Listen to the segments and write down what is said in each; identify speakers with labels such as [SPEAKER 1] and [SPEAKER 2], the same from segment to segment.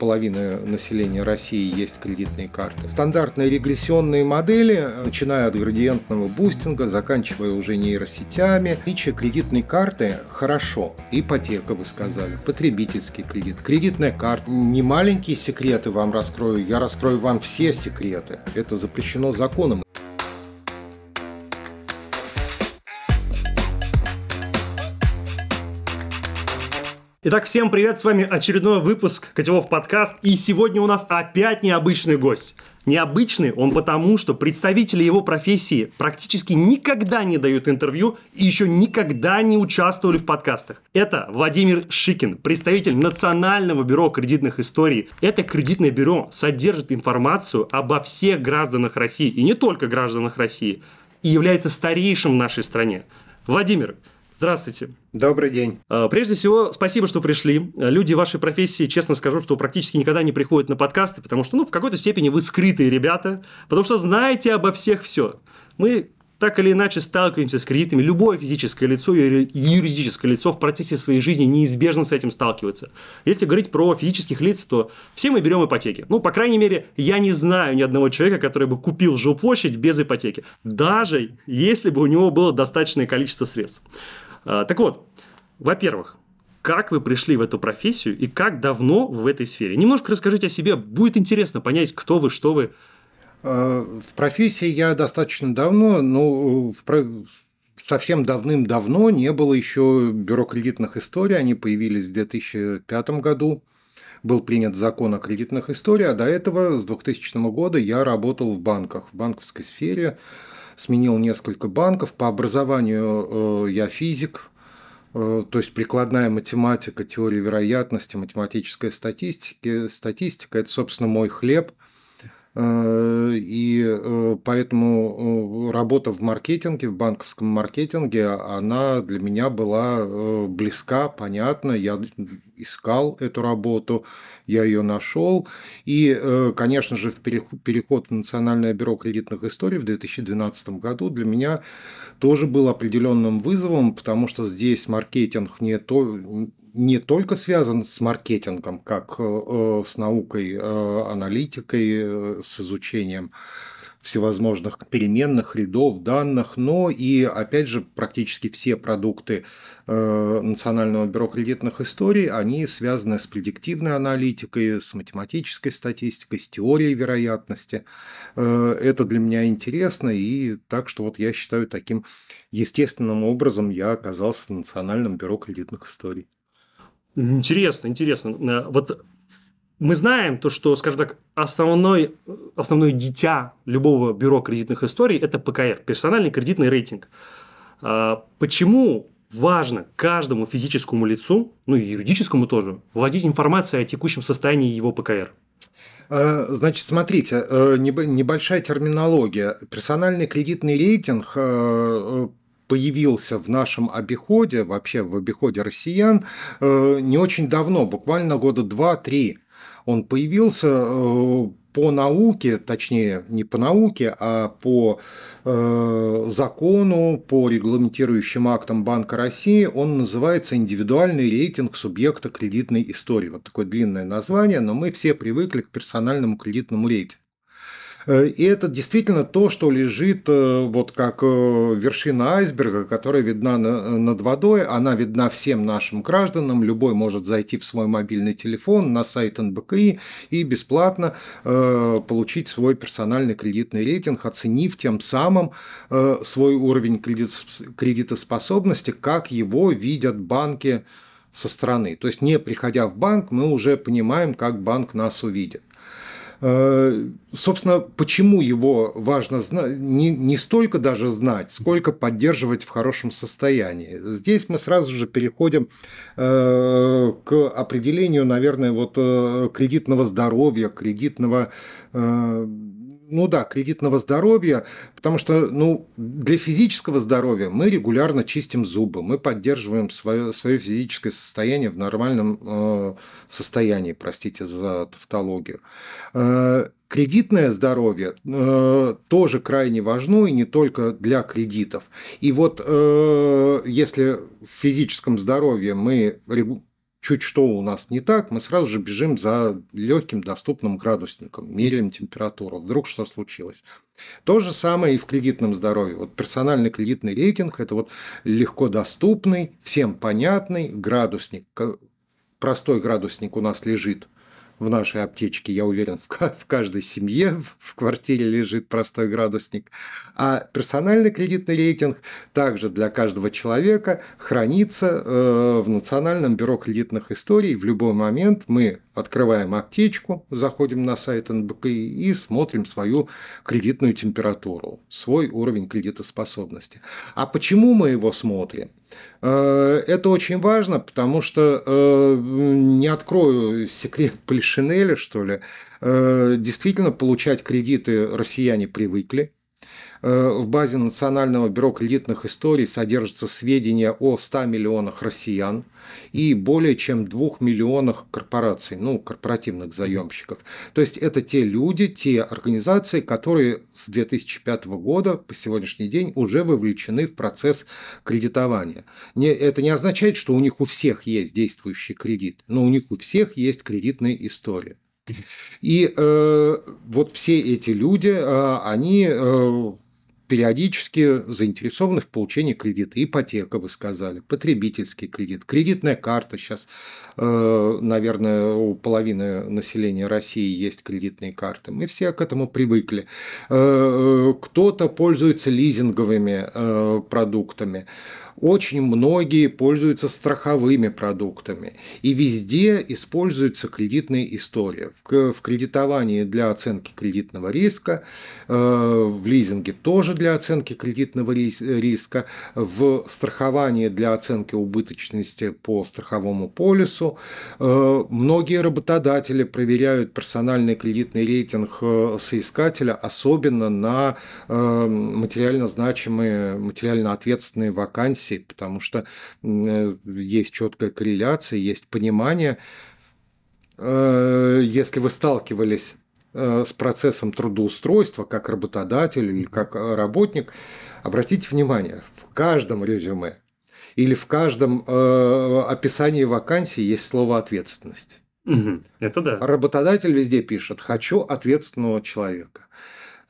[SPEAKER 1] половины населения России есть кредитные карты. Стандартные регрессионные модели, начиная от градиентного бустинга, заканчивая уже нейросетями. Наличие кредитной карты хорошо. Ипотека, вы сказали, потребительский кредит, кредитная карта. Не маленькие секреты вам раскрою, я раскрою вам все секреты. Это запрещено законом.
[SPEAKER 2] Итак, всем привет, с вами очередной выпуск Котелов подкаст, и сегодня у нас опять необычный гость. Необычный он потому, что представители его профессии практически никогда не дают интервью и еще никогда не участвовали в подкастах. Это Владимир Шикин, представитель Национального бюро кредитных историй. Это кредитное бюро содержит информацию обо всех гражданах России, и не только гражданах России, и является старейшим в нашей стране. Владимир, Здравствуйте.
[SPEAKER 1] Добрый день.
[SPEAKER 2] А, прежде всего, спасибо, что пришли. Люди вашей профессии, честно скажу, что практически никогда не приходят на подкасты, потому что, ну, в какой-то степени вы скрытые ребята, потому что знаете обо всех все. Мы так или иначе сталкиваемся с кредитами. Любое физическое лицо и юридическое лицо в процессе своей жизни неизбежно с этим сталкивается. Если говорить про физических лиц, то все мы берем ипотеки. Ну, по крайней мере, я не знаю ни одного человека, который бы купил жилплощадь без ипотеки. Даже если бы у него было достаточное количество средств. А, так вот, во-первых, как вы пришли в эту профессию и как давно в этой сфере? Немножко расскажите о себе, будет интересно понять, кто вы, что вы.
[SPEAKER 1] А, в профессии я достаточно давно, но совсем давным-давно не было еще бюро кредитных историй, они появились в 2005 году. Был принят закон о кредитных историях, а до этого, с 2000 года, я работал в банках, в банковской сфере, сменил несколько банков. По образованию э, я физик, э, то есть прикладная математика, теория вероятности, математическая статистика, статистика – это, собственно, мой хлеб. Э, и поэтому работа в маркетинге, в банковском маркетинге, она для меня была близка, понятна. Я искал эту работу, я ее нашел. И, э, конечно же, переход в Национальное бюро кредитных историй в 2012 году для меня тоже был определенным вызовом, потому что здесь маркетинг не, то, не только связан с маркетингом, как э, с наукой, э, аналитикой, с изучением всевозможных переменных, рядов, данных, но и, опять же, практически все продукты э, Национального бюро кредитных историй, они связаны с предиктивной аналитикой, с математической статистикой, с теорией вероятности. Э, это для меня интересно, и так что вот я считаю таким естественным образом я оказался в Национальном бюро кредитных историй.
[SPEAKER 2] Интересно, интересно. Э, вот мы знаем то, что, скажем так, основной, основное дитя любого бюро кредитных историй – это ПКР, персональный кредитный рейтинг. А, почему важно каждому физическому лицу, ну и юридическому тоже, вводить информацию о текущем состоянии его ПКР?
[SPEAKER 1] А, значит, смотрите, э, небольшая терминология. Персональный кредитный рейтинг э, появился в нашем обиходе, вообще в обиходе россиян, э, не очень давно, буквально года два-три он появился э, по науке, точнее не по науке, а по э, закону, по регламентирующим актам Банка России, он называется индивидуальный рейтинг субъекта кредитной истории. Вот такое длинное название, но мы все привыкли к персональному кредитному рейтингу. Э, и это действительно то, что лежит э, вот как э, вершина айсберга, которая видна над водой. Она видна всем нашим гражданам. Любой может зайти в свой мобильный телефон на сайт НБКИ и бесплатно получить свой персональный кредитный рейтинг, оценив тем самым свой уровень кредитоспособности, как его видят банки со стороны. То есть не приходя в банк, мы уже понимаем, как банк нас увидит. Э, собственно, почему его важно знать, не, не столько даже знать, сколько поддерживать в хорошем состоянии. Здесь мы сразу же переходим э, к определению, наверное, вот э, кредитного здоровья, кредитного ну да, кредитного здоровья, потому что ну, для физического здоровья мы регулярно чистим зубы, мы поддерживаем свое, свое физическое состояние в нормальном э, состоянии, простите за тавтологию. Э, кредитное здоровье э, тоже крайне важно и не только для кредитов. И вот э, если в физическом здоровье мы чуть что у нас не так, мы сразу же бежим за легким доступным градусником, меряем температуру. Вдруг что случилось? То же самое и в кредитном здоровье. Вот персональный кредитный рейтинг – это вот легко доступный, всем понятный градусник. Простой градусник у нас лежит – в нашей аптечке, я уверен, в, каждой семье в квартире лежит простой градусник. А персональный кредитный рейтинг также для каждого человека хранится э, в Национальном бюро кредитных историй. В любой момент мы открываем аптечку, заходим на сайт НБК и смотрим свою кредитную температуру, свой уровень кредитоспособности. А почему мы его смотрим? Э, это очень важно, потому что, э, не открою секрет Полишинеля, что ли, э, действительно получать кредиты россияне привыкли, в базе Национального бюро кредитных историй содержатся сведения о 100 миллионах россиян и более чем 2 миллионах корпораций, ну, корпоративных заемщиков. То есть это те люди, те организации, которые с 2005 года по сегодняшний день уже вовлечены в процесс кредитования. Не, это не означает, что у них у всех есть действующий кредит, но у них у всех есть кредитная история. И э, вот все эти люди, э, они э, периодически заинтересованы в получении кредита. Ипотека, вы сказали, потребительский кредит, кредитная карта. Сейчас, э, наверное, у половины населения России есть кредитные карты. Мы все к этому привыкли. Э, кто-то пользуется лизинговыми продуктами. Очень многие пользуются страховыми продуктами, и везде используется кредитная история. В, кредитовании для оценки кредитного риска, э, в лизинге тоже для оценки кредитного риска, в страховании для оценки убыточности по страховому полису. Э, многие работодатели проверяют персональный кредитный рейтинг э, соискателя, особенно на материально значимые, материально ответственные вакансии профессий, потому что э, есть четкая корреляция, есть понимание. Э, если вы сталкивались э, с процессом трудоустройства как работодатель или как работник, обратите внимание, в каждом резюме или в каждом описании вакансии есть слово ответственность.
[SPEAKER 2] Угу, это да.
[SPEAKER 1] Работодатель везде пишет «хочу ответственного человека».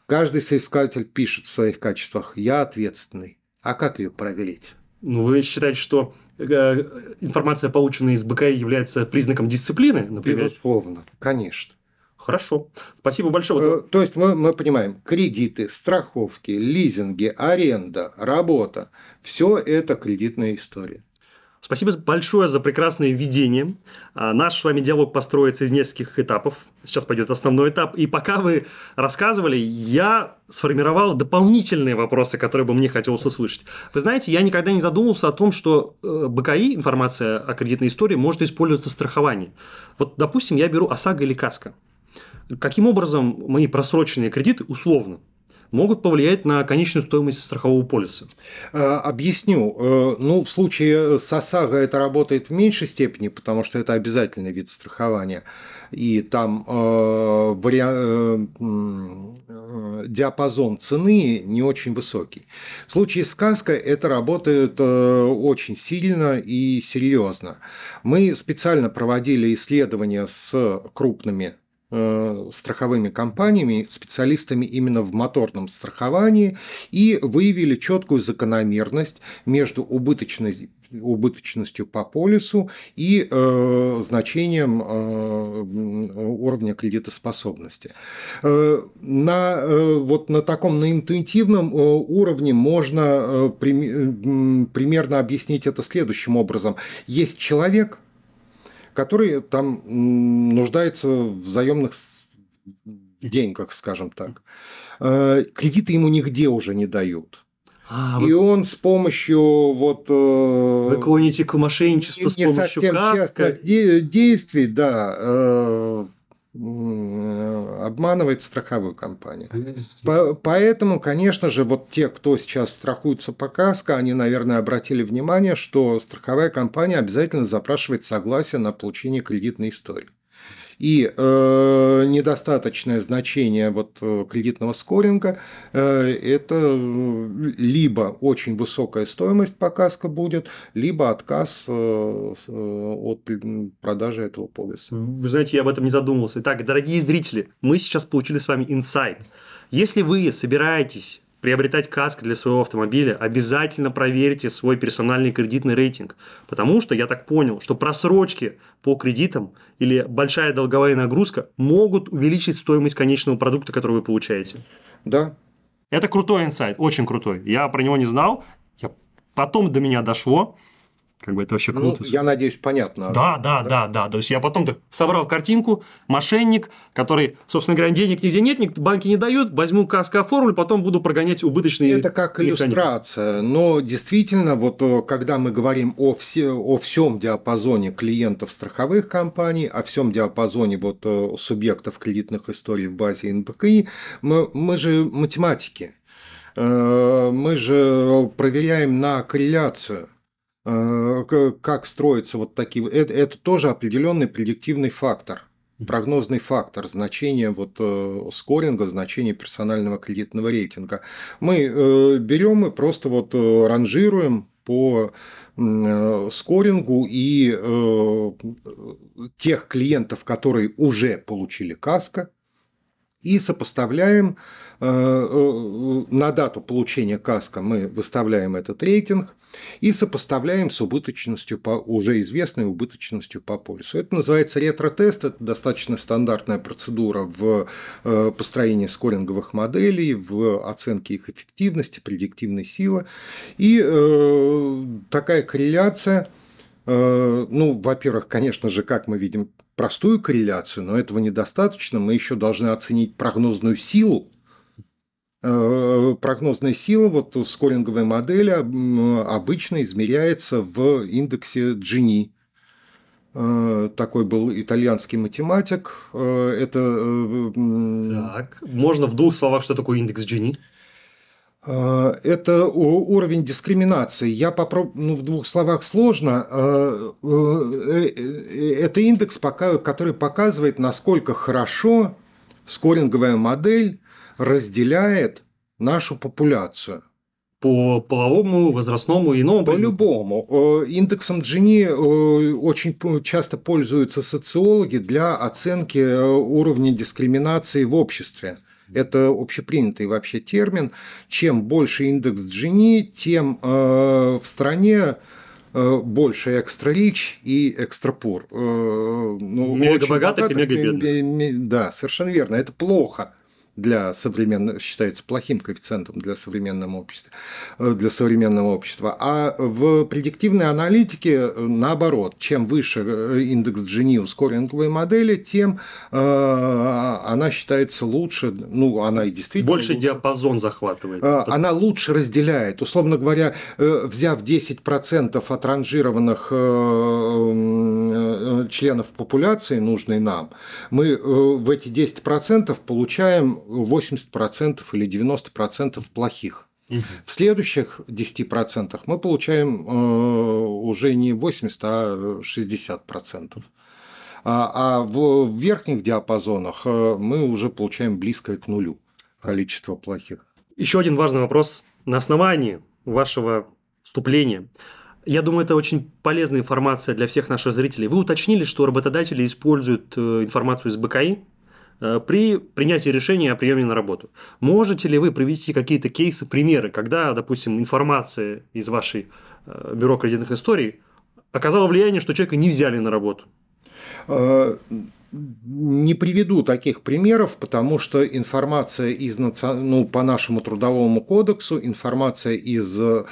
[SPEAKER 1] Каждый соискатель пишет в своих качествах «я ответственный». А как ее проверить?
[SPEAKER 2] Ну, вы считаете, что э, информация, полученная из БКИ, является признаком дисциплины, например?
[SPEAKER 1] Безусловно, конечно.
[SPEAKER 2] Хорошо. Спасибо большое.
[SPEAKER 1] Э, то есть мы, мы понимаем, кредиты, страховки, лизинги, аренда, работа – все это кредитная история.
[SPEAKER 2] Спасибо большое за прекрасное введение. А, наш с вами диалог построится из нескольких этапов. Сейчас пойдет основной этап. И пока вы рассказывали, я сформировал дополнительные вопросы, которые бы мне хотелось услышать. Вы знаете, я никогда не задумывался о том, что э, БКИ, информация о кредитной истории, может использоваться в страховании. Вот, допустим, я беру ОСАГО или КАСКО. Каким образом мои просроченные кредиты, условно, могут повлиять на конечную стоимость страхового полиса?
[SPEAKER 1] Э, объясню. Э, ну, в случае с ОСАГО это работает в меньшей степени, потому что это обязательный вид страхования. И там э, вари... э, диапазон цены не очень высокий. В случае с КАСКО это работает э, очень сильно и серьезно. Мы специально проводили исследования с крупными Э, страховыми компаниями, специалистами именно в моторном страховании и выявили четкую закономерность между убыточностью убыточностью по полису и э, значением э, уровня кредитоспособности. Э, на, э, вот на таком на интуитивном э, уровне можно э, при, э, примерно объяснить это следующим образом. Есть человек, который там нуждается в заемных деньгах, скажем так. Э, кредиты ему нигде уже не дают. А, и вы... он с помощью вот...
[SPEAKER 2] Э, вы клоните к мошенничеству не, с помощью каска?
[SPEAKER 1] действий, да, э, обманывает страховую компанию. По, поэтому, конечно же, вот те, кто сейчас страхуется по КАСКО, они, наверное, обратили внимание, что страховая компания обязательно запрашивает согласие на получение кредитной истории. И э, недостаточное значение вот э, кредитного скоринга э, это э, либо очень высокая стоимость по каско будет, либо отказ э, от продажи этого полиса.
[SPEAKER 2] Вы знаете, я об этом не задумывался. Итак, дорогие зрители, мы сейчас получили с вами инсайт. Если вы собираетесь приобретать каск для своего автомобиля, обязательно проверьте свой персональный кредитный рейтинг. Потому что я так понял, что просрочки по кредитам или большая долговая нагрузка могут увеличить стоимость конечного продукта, который вы получаете.
[SPEAKER 1] Да.
[SPEAKER 2] Это крутой инсайт, очень крутой. Я про него не знал. Я... Потом до меня дошло. Как бы это вообще ну, круто.
[SPEAKER 1] Ну, я надеюсь, понятно.
[SPEAKER 2] Да, да, да, да. То есть я потом так собрал картинку, мошенник, который, собственно говоря, денег нигде нет, банки не дают, возьму каско оформлю, потом буду прогонять убыточные.
[SPEAKER 1] Это как иллюстрация. Но действительно, вот э, когда мы говорим о, все, о всем диапазоне клиентов страховых компаний, о всем диапазоне вот э, субъектов кредитных историй в базе НБКИ, мы, мы же математики. Э, мы же проверяем на корреляцию. Э, как строятся вот такие... Это, это тоже определенный предиктивный фактор, прогнозный фактор, значение вот э, скоринга, значение персонального кредитного рейтинга. Мы э, берем и просто вот ранжируем по скорингу и тех клиентов, которые уже получили каско, и сопоставляем э, э, на дату получения каска мы выставляем этот рейтинг и сопоставляем с убыточностью по уже известной убыточностью по полису. Это называется ретро-тест, это достаточно стандартная процедура в э, построении скоринговых моделей, в оценке их эффективности, предиктивной силы. И такая корреляция ну, во-первых, конечно же, как мы видим, простую корреляцию, но этого недостаточно. Мы еще должны оценить прогнозную силу. Э, прогнозная сила вот скоринговой модели обычно измеряется в индексе Gini. Э, такой был итальянский математик. Э, это...
[SPEAKER 2] Так, можно в двух словах, что такое индекс Gini?
[SPEAKER 1] Э, это уровень дискриминации. Я попробую, ну, в двух словах сложно. Э, э, это индекс, который показывает, насколько хорошо скоринговая модель разделяет нашу популяцию.
[SPEAKER 2] По половому, возрастному и иному
[SPEAKER 1] По-любому. Индексом Джини очень часто пользуются социологи для оценки уровня дискриминации в обществе. Это общепринятый вообще термин. Чем больше индекс Джини, тем э, в стране э, больше экстра рич и экстра пур. Э,
[SPEAKER 2] ну, мега богатых и мега бедных.
[SPEAKER 1] Да, совершенно верно. Это плохо для современного, считается плохим коэффициентом для современного общества, э, для современного общества. А в предиктивной аналитике э, наоборот, чем выше э, индекс Gini у скоринговой модели, тем она считается лучше, ну, она и действительно...
[SPEAKER 2] Больше лучше, диапазон захватывает.
[SPEAKER 1] Она лучше разделяет. Условно говоря, взяв 10% от ранжированных членов популяции, нужной нам, мы в эти 10% получаем 80% или 90% плохих. Угу. В следующих 10% мы получаем э, уже не 80, а 60%. А, а в верхних диапазонах э, мы уже получаем близкое к нулю количество плохих.
[SPEAKER 2] Еще один важный вопрос. На основании вашего вступления я думаю, это очень полезная информация для всех наших зрителей. Вы уточнили, что работодатели используют э, информацию из БКИ при принятии решения о приеме на работу. Можете ли вы привести какие-то кейсы, примеры, когда, допустим, информация из вашей э, бюро кредитных историй оказала влияние, что человека не взяли на работу?
[SPEAKER 1] Э, не приведу таких примеров, потому что информация из ну, по нашему трудовому кодексу, информация из э,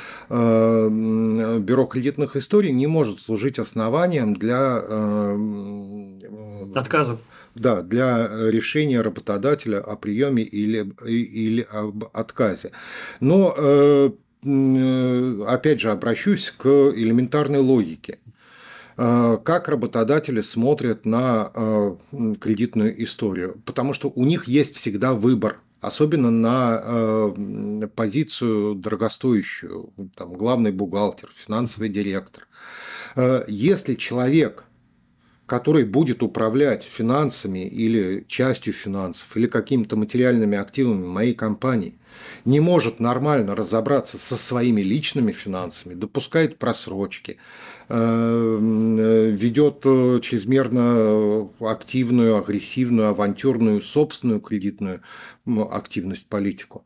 [SPEAKER 1] бюро кредитных историй не может служить основанием для
[SPEAKER 2] э, отказа.
[SPEAKER 1] Да, для решения работодателя о приеме или, или об отказе. Но э, опять же обращусь к элементарной логике. Э, как работодатели смотрят на э, кредитную историю, потому что у них есть всегда выбор, особенно на э, позицию дорогостоящую, там, главный бухгалтер, финансовый директор. Если человек который будет управлять финансами или частью финансов, или какими-то материальными активами моей компании, не может нормально разобраться со своими личными финансами, допускает просрочки, э, ведет э, чрезмерно активную, агрессивную, авантюрную, собственную кредитную активность политику,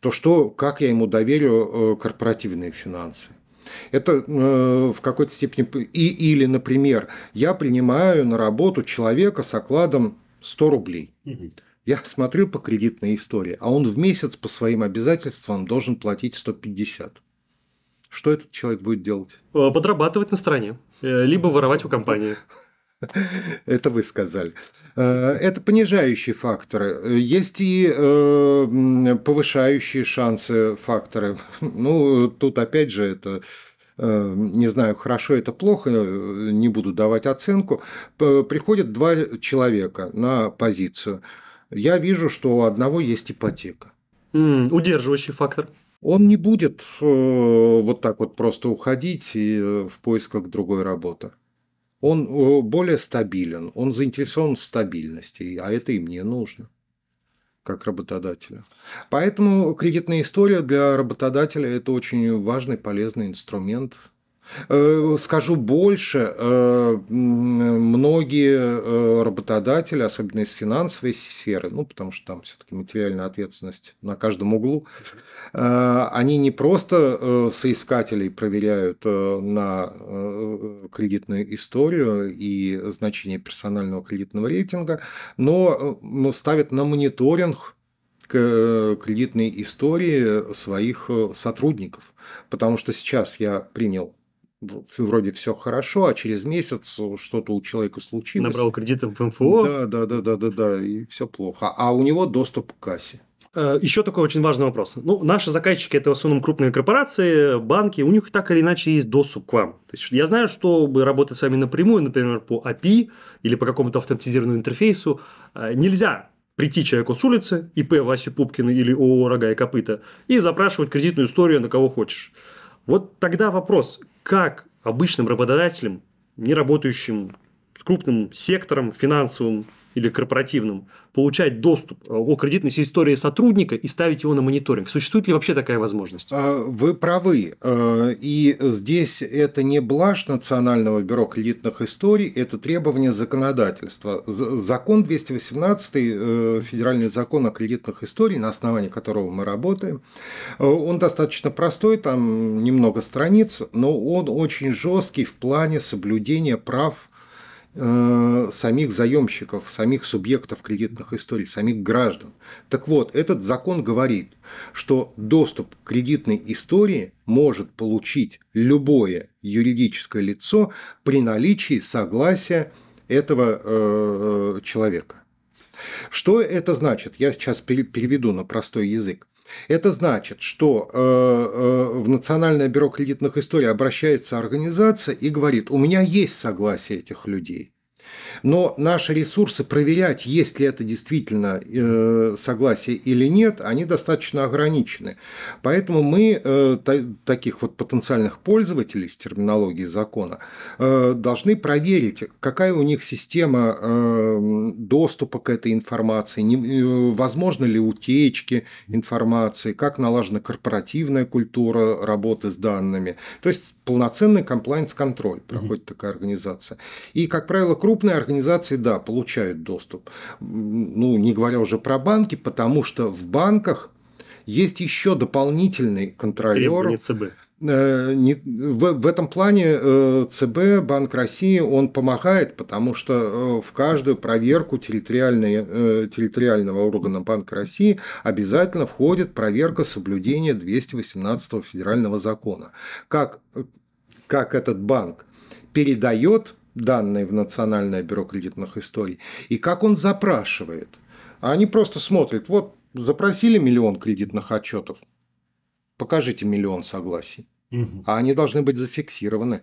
[SPEAKER 1] то что, как я ему доверю корпоративные финансы? Это э, в какой-то степени... И, или, например, я принимаю на работу человека с окладом 100 рублей. Угу. Я смотрю по кредитной истории, а он в месяц по своим обязательствам должен платить 150. Что этот человек будет делать?
[SPEAKER 2] Э, подрабатывать на стороне, э, либо воровать у компании.
[SPEAKER 1] Это вы сказали. Э, это понижающие факторы. Есть и повышающие шансы факторы. Ну, тут опять же это не знаю, хорошо это плохо, не буду давать оценку. Приходят два человека на позицию. Я вижу, что у одного есть ипотека.
[SPEAKER 2] Mm, удерживающий фактор.
[SPEAKER 1] Он не будет э, вот так вот просто уходить и, э, в поисках другой работы. Он э, более стабилен, он заинтересован в стабильности, а это и мне нужно как работодателя. Поэтому кредитная история для работодателя – это очень важный, полезный инструмент скажу больше, э, многие э, работодатели, особенно из финансовой сферы, ну, потому что там все-таки материальная ответственность на каждом углу, они не просто соискателей проверяют на кредитную историю и значение персонального кредитного рейтинга, но ставят на мониторинг кредитной истории своих сотрудников. Потому что сейчас я принял вроде все хорошо, а через месяц что-то у человека случилось.
[SPEAKER 2] Набрал кредитом в МФО.
[SPEAKER 1] Да, да, да, да, да, да, и все плохо. А у него доступ к кассе.
[SPEAKER 2] Э, Еще такой очень важный вопрос. Ну, наши заказчики это в основном крупные корпорации, банки, у них так или иначе есть доступ к вам. То есть я знаю, чтобы работать с вами напрямую, например, по API или по какому-то автоматизированному интерфейсу, э, нельзя прийти человеку с улицы, ИП Васю Пупкина или ООО «Рога и копыта» и запрашивать кредитную историю на кого хочешь. Вот тогда вопрос, как обычным работодателям, не работающим с крупным сектором финансовым или корпоративным, получать доступ э, о кредитной истории сотрудника и ставить его на мониторинг. Существует ли вообще такая возможность?
[SPEAKER 1] А, вы правы. Э, и здесь это не блажь Национального бюро кредитных историй, это требование законодательства. Закон 218, э, федеральный закон о кредитных историях, на основании которого мы работаем, он достаточно простой, там немного страниц, но он очень жесткий в плане соблюдения прав Э, самих заемщиков, самих субъектов кредитных историй, самих граждан. Так вот, этот закон говорит, что доступ к кредитной истории может получить любое юридическое лицо при наличии согласия этого э, человека. Что это значит? Я сейчас переведу на простой язык. Это значит, что э, э, в Национальное бюро кредитных историй обращается организация и говорит, у меня есть согласие этих людей. Но наши ресурсы проверять, есть ли это действительно э, согласие или нет, они достаточно ограничены. Поэтому мы э, таких вот потенциальных пользователей в терминологии закона э, должны проверить, какая у них система доступа к этой информации, возможно ли утечки информации, как налажена корпоративная культура работы с данными. То есть полноценный комплайнс-контроль проходит mm-hmm. такая организация. И, как правило, крупные организации, да, получают доступ. Ну, не говоря уже про банки, потому что в банках есть еще дополнительный контролер.
[SPEAKER 2] ЦБ.
[SPEAKER 1] Э, в, в этом плане э, ЦБ, Банк России, он помогает, потому что э, в каждую проверку территориального органа Банка России обязательно входит проверка соблюдения 218 федерального закона. Как как этот банк передает данные в Национальное бюро кредитных историй и как он запрашивает. А они просто смотрят, вот запросили миллион кредитных отчетов, покажите миллион согласий. Угу. А они должны быть зафиксированы.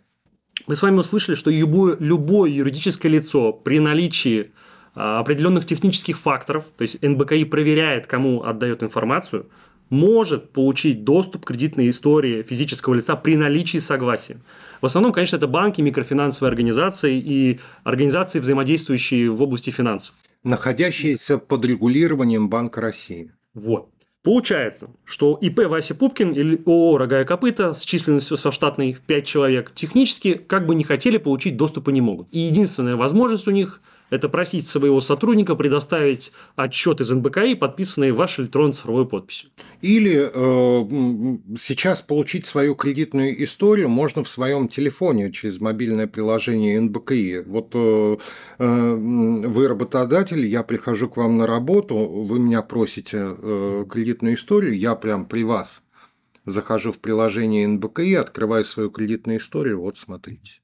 [SPEAKER 2] Мы с вами услышали, что любое, любое юридическое лицо при наличии а, определенных технических факторов, то есть НБКИ проверяет, кому отдает информацию, может получить доступ к кредитной истории физического лица при наличии согласия. В основном, конечно, это банки, микрофинансовые организации и организации, взаимодействующие в области финансов.
[SPEAKER 1] Находящиеся под регулированием Банка России.
[SPEAKER 2] Вот. Получается, что ИП Вася Пупкин или ООО «Рога и копыта» с численностью со штатной в 5 человек технически как бы не хотели получить доступа не могут. И единственная возможность у них – это просить своего сотрудника предоставить отчет из НБКИ, подписанный вашей электронной цифровой подписью.
[SPEAKER 1] Или э, сейчас получить свою кредитную историю можно в своем телефоне через мобильное приложение НБКИ. Вот э, э, вы работодатель, я прихожу к вам на работу, вы меня просите э, кредитную историю, я прям при вас захожу в приложение НБКИ, открываю свою кредитную историю, вот смотрите.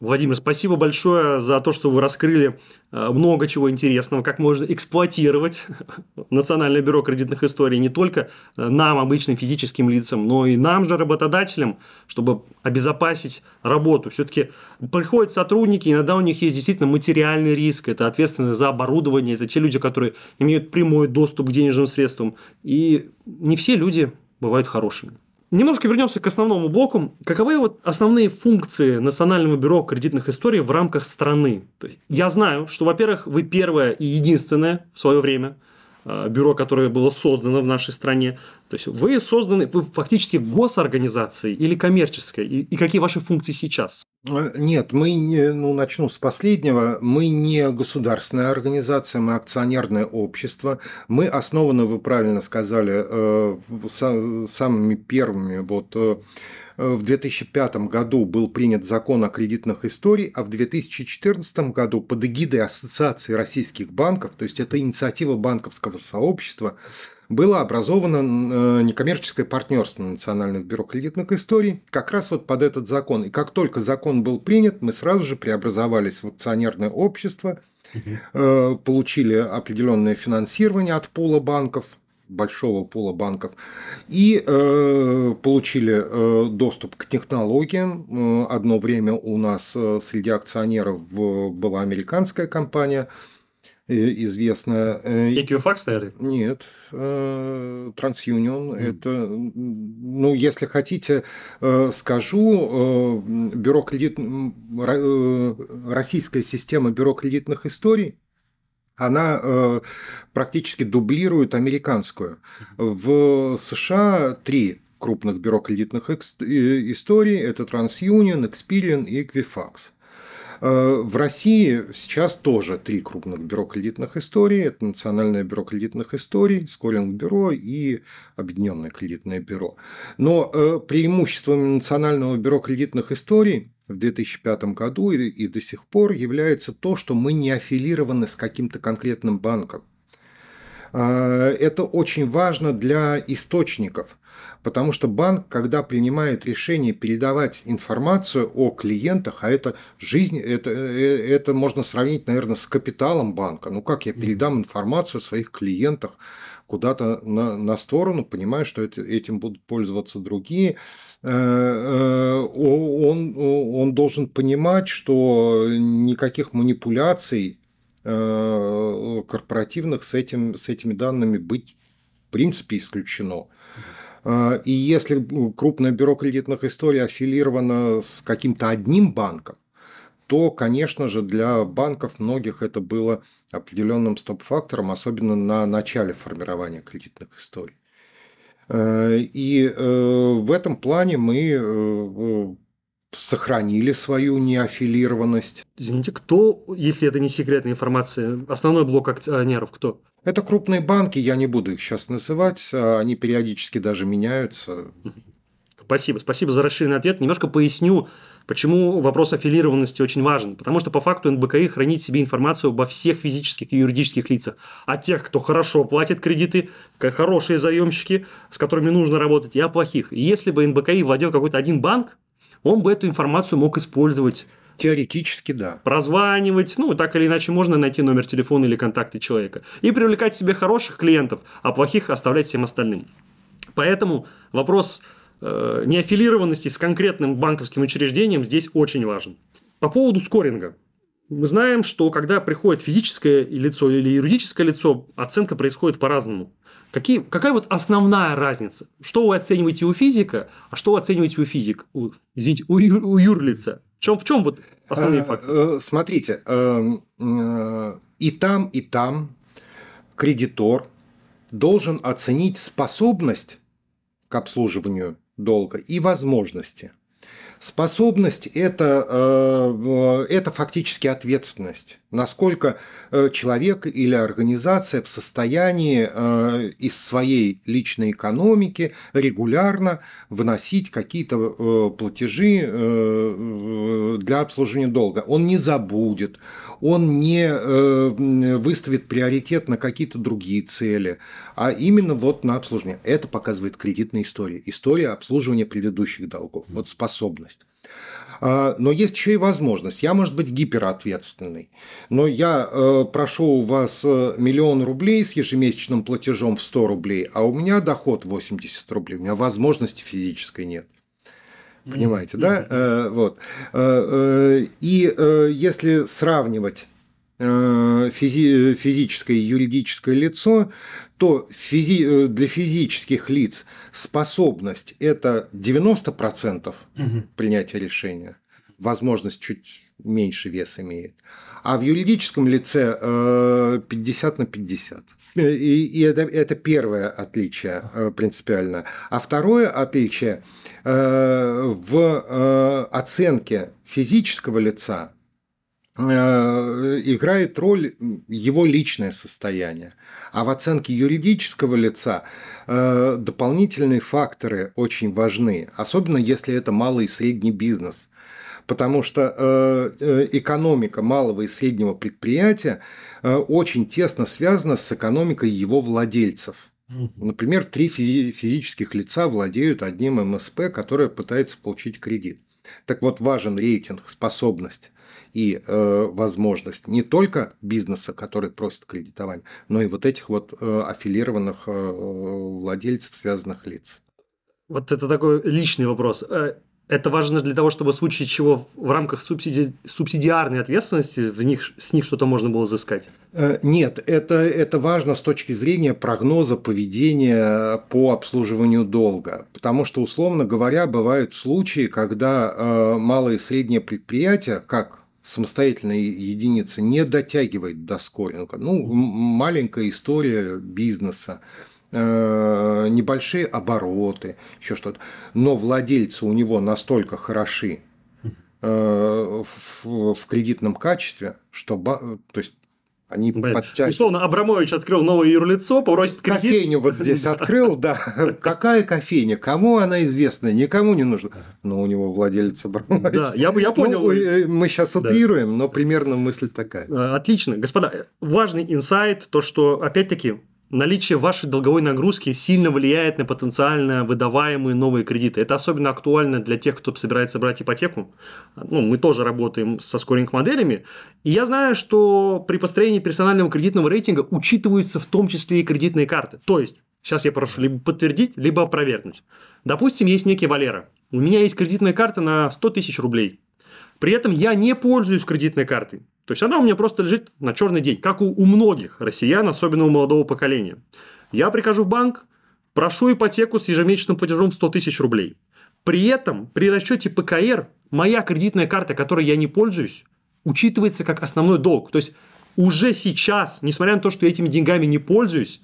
[SPEAKER 2] Владимир, спасибо большое за то, что вы раскрыли э, много чего интересного, как можно эксплуатировать Национальное бюро кредитных историй не только э, нам, обычным физическим лицам, но и нам же, работодателям, чтобы обезопасить работу. Все-таки приходят сотрудники, иногда у них есть действительно материальный риск, это ответственность за оборудование, это те люди, которые имеют прямой доступ к денежным средствам. И не все люди бывают хорошими. Немножко вернемся к основному блоку. Каковы вот основные функции Национального бюро кредитных историй в рамках страны? Я знаю, что, во-первых, вы первое и единственное в свое время – бюро, которое было создано в нашей стране. То есть вы созданы, вы фактически госорганизацией или коммерческой, и, и какие ваши функции сейчас?
[SPEAKER 1] Э, нет, мы, ну, начну с последнего. Мы не государственная организация, мы акционерное общество. Мы основаны, вы правильно сказали, э, самыми первыми вот Э, в 2005 году был принят закон о кредитных историях, а в 2014 году под эгидой Ассоциации российских банков, то есть это инициатива банковского сообщества, было образовано э, некоммерческое партнерство Национальных бюро кредитных историй. Как раз вот под этот закон. И как только закон был принят, мы сразу же преобразовались в акционерное общество, э, получили определенное финансирование от пула банков, большого пула банков и э, получили э, доступ к технологиям. Э, одно время у нас э, среди акционеров была американская компания э, известная.
[SPEAKER 2] Equifax, наверное?
[SPEAKER 1] Нет, TransUnion. Mm. Это, ну, если хотите, скажу, бюро кредит, российская система бюро кредитных историй она э, практически дублирует американскую. В США три крупных бюро кредитных историй – это TransUnion, Experian и Equifax. Э, в России сейчас тоже три крупных бюро кредитных историй. Это Национальное бюро кредитных историй, Скоринг-бюро и Объединенное кредитное бюро. Но э, преимуществом Национального бюро кредитных историй в 2005 году и, и до сих пор является то, что мы не аффилированы с каким-то конкретным банком. А, это очень важно для источников, потому что банк, когда принимает решение передавать информацию о клиентах, а это жизнь, это, э, это можно сравнить, наверное, с капиталом банка. Ну как я передам информацию о своих клиентах куда-то на, на сторону, понимая, что это, этим будут пользоваться другие. Э, э, он, он должен понимать, что никаких манипуляций э, корпоративных с, этим, с этими данными быть в принципе исключено. И если крупное бюро кредитных историй аффилировано с каким-то одним банком, то, конечно же, для банков многих это было определенным стоп-фактором, особенно на начале формирования кредитных историй. Э, и э, в этом плане мы э, сохранили свою неаффилированность.
[SPEAKER 2] Извините, кто, если это не секретная информация, основной блок акционеров кто?
[SPEAKER 1] Это крупные банки, я не буду их сейчас называть, а они периодически даже меняются.
[SPEAKER 2] Спасибо, спасибо за расширенный ответ. Немножко поясню, почему вопрос аффилированности очень важен. Потому что по факту НБКИ хранит себе информацию обо всех физических и юридических лицах. О тех, кто хорошо платит кредиты, хорошие заемщики, с которыми нужно работать, и о плохих. И если бы НБКИ владел какой-то один банк, он бы эту информацию мог использовать
[SPEAKER 1] Теоретически, да.
[SPEAKER 2] Прозванивать, ну, так или иначе можно найти номер телефона или контакты человека. И привлекать себе хороших клиентов, а плохих оставлять всем остальным. Поэтому вопрос Э, неаффилированности с конкретным банковским учреждением здесь очень важен. По поводу скоринга. Мы знаем, что когда приходит физическое лицо или юридическое лицо, оценка происходит по-разному. Какие, какая вот основная разница? Что вы оцениваете у физика, а что вы оцениваете у физика? У, извините, у, ю, у юрлица? В чем, в чем вот основные факты?
[SPEAKER 1] Смотрите, эм, и там, и там кредитор должен оценить способность к обслуживанию долга и возможности. Способность это, э, это фактически ответственность. Насколько э, человек или организация в состоянии э, из своей личной экономики регулярно выносить какие-то платежи для обслуживания долга. Он не забудет, он не выставит приоритет на какие-то другие цели, а именно вот на обслуживание. Это показывает кредитная история. История обслуживания предыдущих долгов. Вот способность. А, но есть еще и возможность. Я, может быть, гиперответственный, но я э, прошу у вас э, миллион рублей с ежемесячным платежом в 100 рублей, а у меня доход 80 рублей, у меня возможности физической нет. Понимаете, mm-hmm. да? Э, вот. И если сравнивать физи- физическое и юридическое лицо, то физи- для физических лиц способность – это 90% угу. принятия решения, возможность чуть меньше вес имеет, а в юридическом лице 50 на 50. И, и это, это первое отличие э, принципиально. А второе отличие э, в э, оценке физического лица Э, играет роль его личное состояние. А в оценке юридического лица э, дополнительные факторы очень важны, особенно если это малый и средний бизнес. Потому что э, экономика малого и среднего предприятия очень тесно связана с экономикой его владельцев. Например, три физических лица владеют одним МСП, которое пытается получить кредит. Так вот, важен рейтинг, способность и э, возможность не только бизнеса, который просит кредитование, но и вот этих вот э, аффилированных э, владельцев, связанных лиц.
[SPEAKER 2] Вот это такой личный вопрос. Э, это важно для того, чтобы в случае чего в рамках субсиди... субсидиарной ответственности в них, с них что-то можно было изыскать?
[SPEAKER 1] Э, нет, это, это важно с точки зрения прогноза поведения по обслуживанию долга. Потому что, условно говоря, бывают случаи, когда э, малые и средние предприятия, как самостоятельная единица не дотягивает до скоринга. Ну, маленькая история бизнеса, э, небольшие обороты, еще что-то. Но владельцы у него настолько хороши э, в, кредитном качестве, что то есть они
[SPEAKER 2] подтягивают. Условно, Абрамович открыл новое юрлицо, просит
[SPEAKER 1] кредит. Кофейню вот здесь открыл, да. Какая кофейня? Кому она известна? Никому не нужна. Но у него владелец Абрамович.
[SPEAKER 2] Да, я, я понял. Ну,
[SPEAKER 1] э, мы сейчас утрируем, но примерно мысль такая.
[SPEAKER 2] Э, отлично. Господа, важный инсайт, то, что, опять-таки, наличие вашей долговой нагрузки сильно влияет на потенциально выдаваемые новые кредиты. Это особенно актуально для тех, кто собирается брать ипотеку. Ну, мы тоже работаем со скоринг-моделями. И я знаю, что при построении персонального кредитного рейтинга учитываются в том числе и кредитные карты. То есть, сейчас я прошу либо подтвердить, либо опровергнуть. Допустим, есть некий Валера. У меня есть кредитная карта на 100 тысяч рублей. При этом я не пользуюсь кредитной картой. То есть она у меня просто лежит на черный день, как у, у многих россиян, особенно у молодого поколения. Я прихожу в банк, прошу ипотеку с ежемесячным платежом в 100 тысяч рублей. При этом при расчете ПКР моя кредитная карта, которой я не пользуюсь, учитывается как основной долг. То есть уже сейчас, несмотря на то, что я этими деньгами не пользуюсь,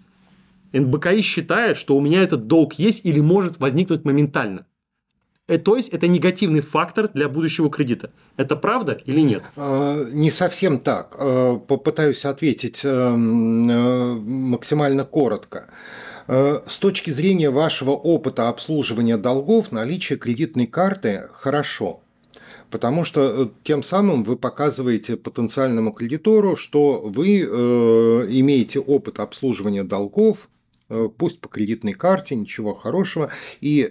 [SPEAKER 2] НБКИ считает, что у меня этот долг есть или может возникнуть моментально. Э, то есть это негативный фактор для будущего кредита. Это правда или нет?
[SPEAKER 1] Э, не совсем так. Э, попытаюсь ответить максимально коротко. С точки зрения вашего опыта обслуживания долгов, наличие кредитной карты хорошо. Потому что тем самым вы показываете потенциальному кредитору, что вы имеете опыт обслуживания долгов, пусть по кредитной карте, ничего хорошего. И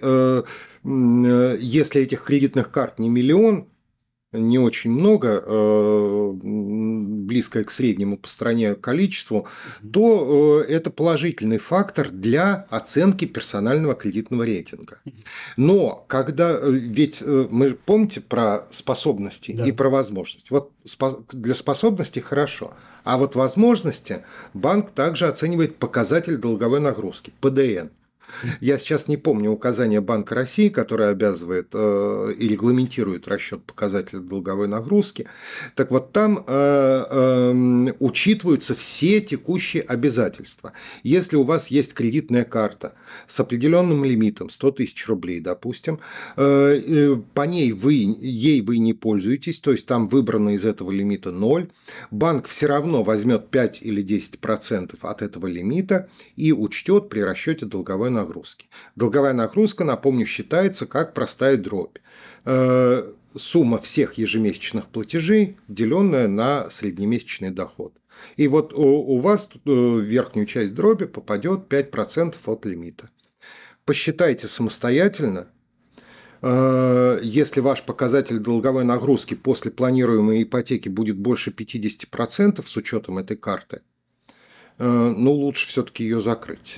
[SPEAKER 1] если этих кредитных карт не миллион, не очень много, э, близкое к среднему по стране количеству, то э, это положительный фактор для оценки персонального кредитного рейтинга. Но когда, э, ведь мы помните про способности да. и про возможности. Вот для способностей хорошо, а вот возможности банк также оценивает показатель долговой нагрузки, ПДН. Я сейчас не помню указание Банка России, которое обязывает э, и регламентирует расчет показателя долговой нагрузки. Так вот, там э, э, учитываются все текущие обязательства. Если у вас есть кредитная карта с определенным лимитом, 100 тысяч рублей, допустим, э, э, по ней вы, ей вы не пользуетесь, то есть там выбрано из этого лимита 0, банк все равно возьмет 5 или 10% от этого лимита и учтет при расчете долговой нагрузки. Долговая нагрузка, напомню, считается как простая дробь. Э, сумма всех ежемесячных платежей, деленная на среднемесячный доход. И вот у, вас э, в верхнюю часть дроби попадет 5% от лимита. Посчитайте самостоятельно, э, если ваш показатель долговой нагрузки после планируемой ипотеки будет больше 50% с учетом этой карты, ну, лучше все-таки ее закрыть.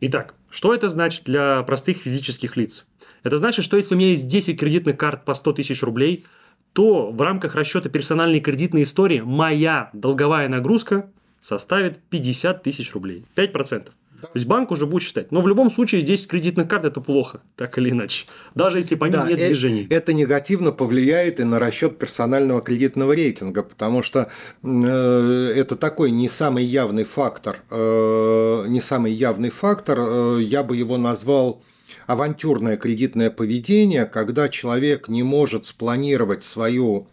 [SPEAKER 2] Итак, что это значит для простых физических лиц? Это значит, что если у меня есть 10 кредитных карт по 100 тысяч рублей, то в рамках расчета персональной кредитной истории моя долговая нагрузка составит 50 тысяч рублей. 5%. Да. То есть банк уже будет считать. Но в любом случае 10 кредитных карт это плохо, так или иначе. Даже если по ним да, нет
[SPEAKER 1] э-
[SPEAKER 2] движений.
[SPEAKER 1] Это негативно повлияет и на расчет персонального кредитного рейтинга, потому что э, это такой не самый явный фактор. Э, не самый явный фактор, э, я бы его назвал авантюрное кредитное поведение, когда человек не может спланировать свою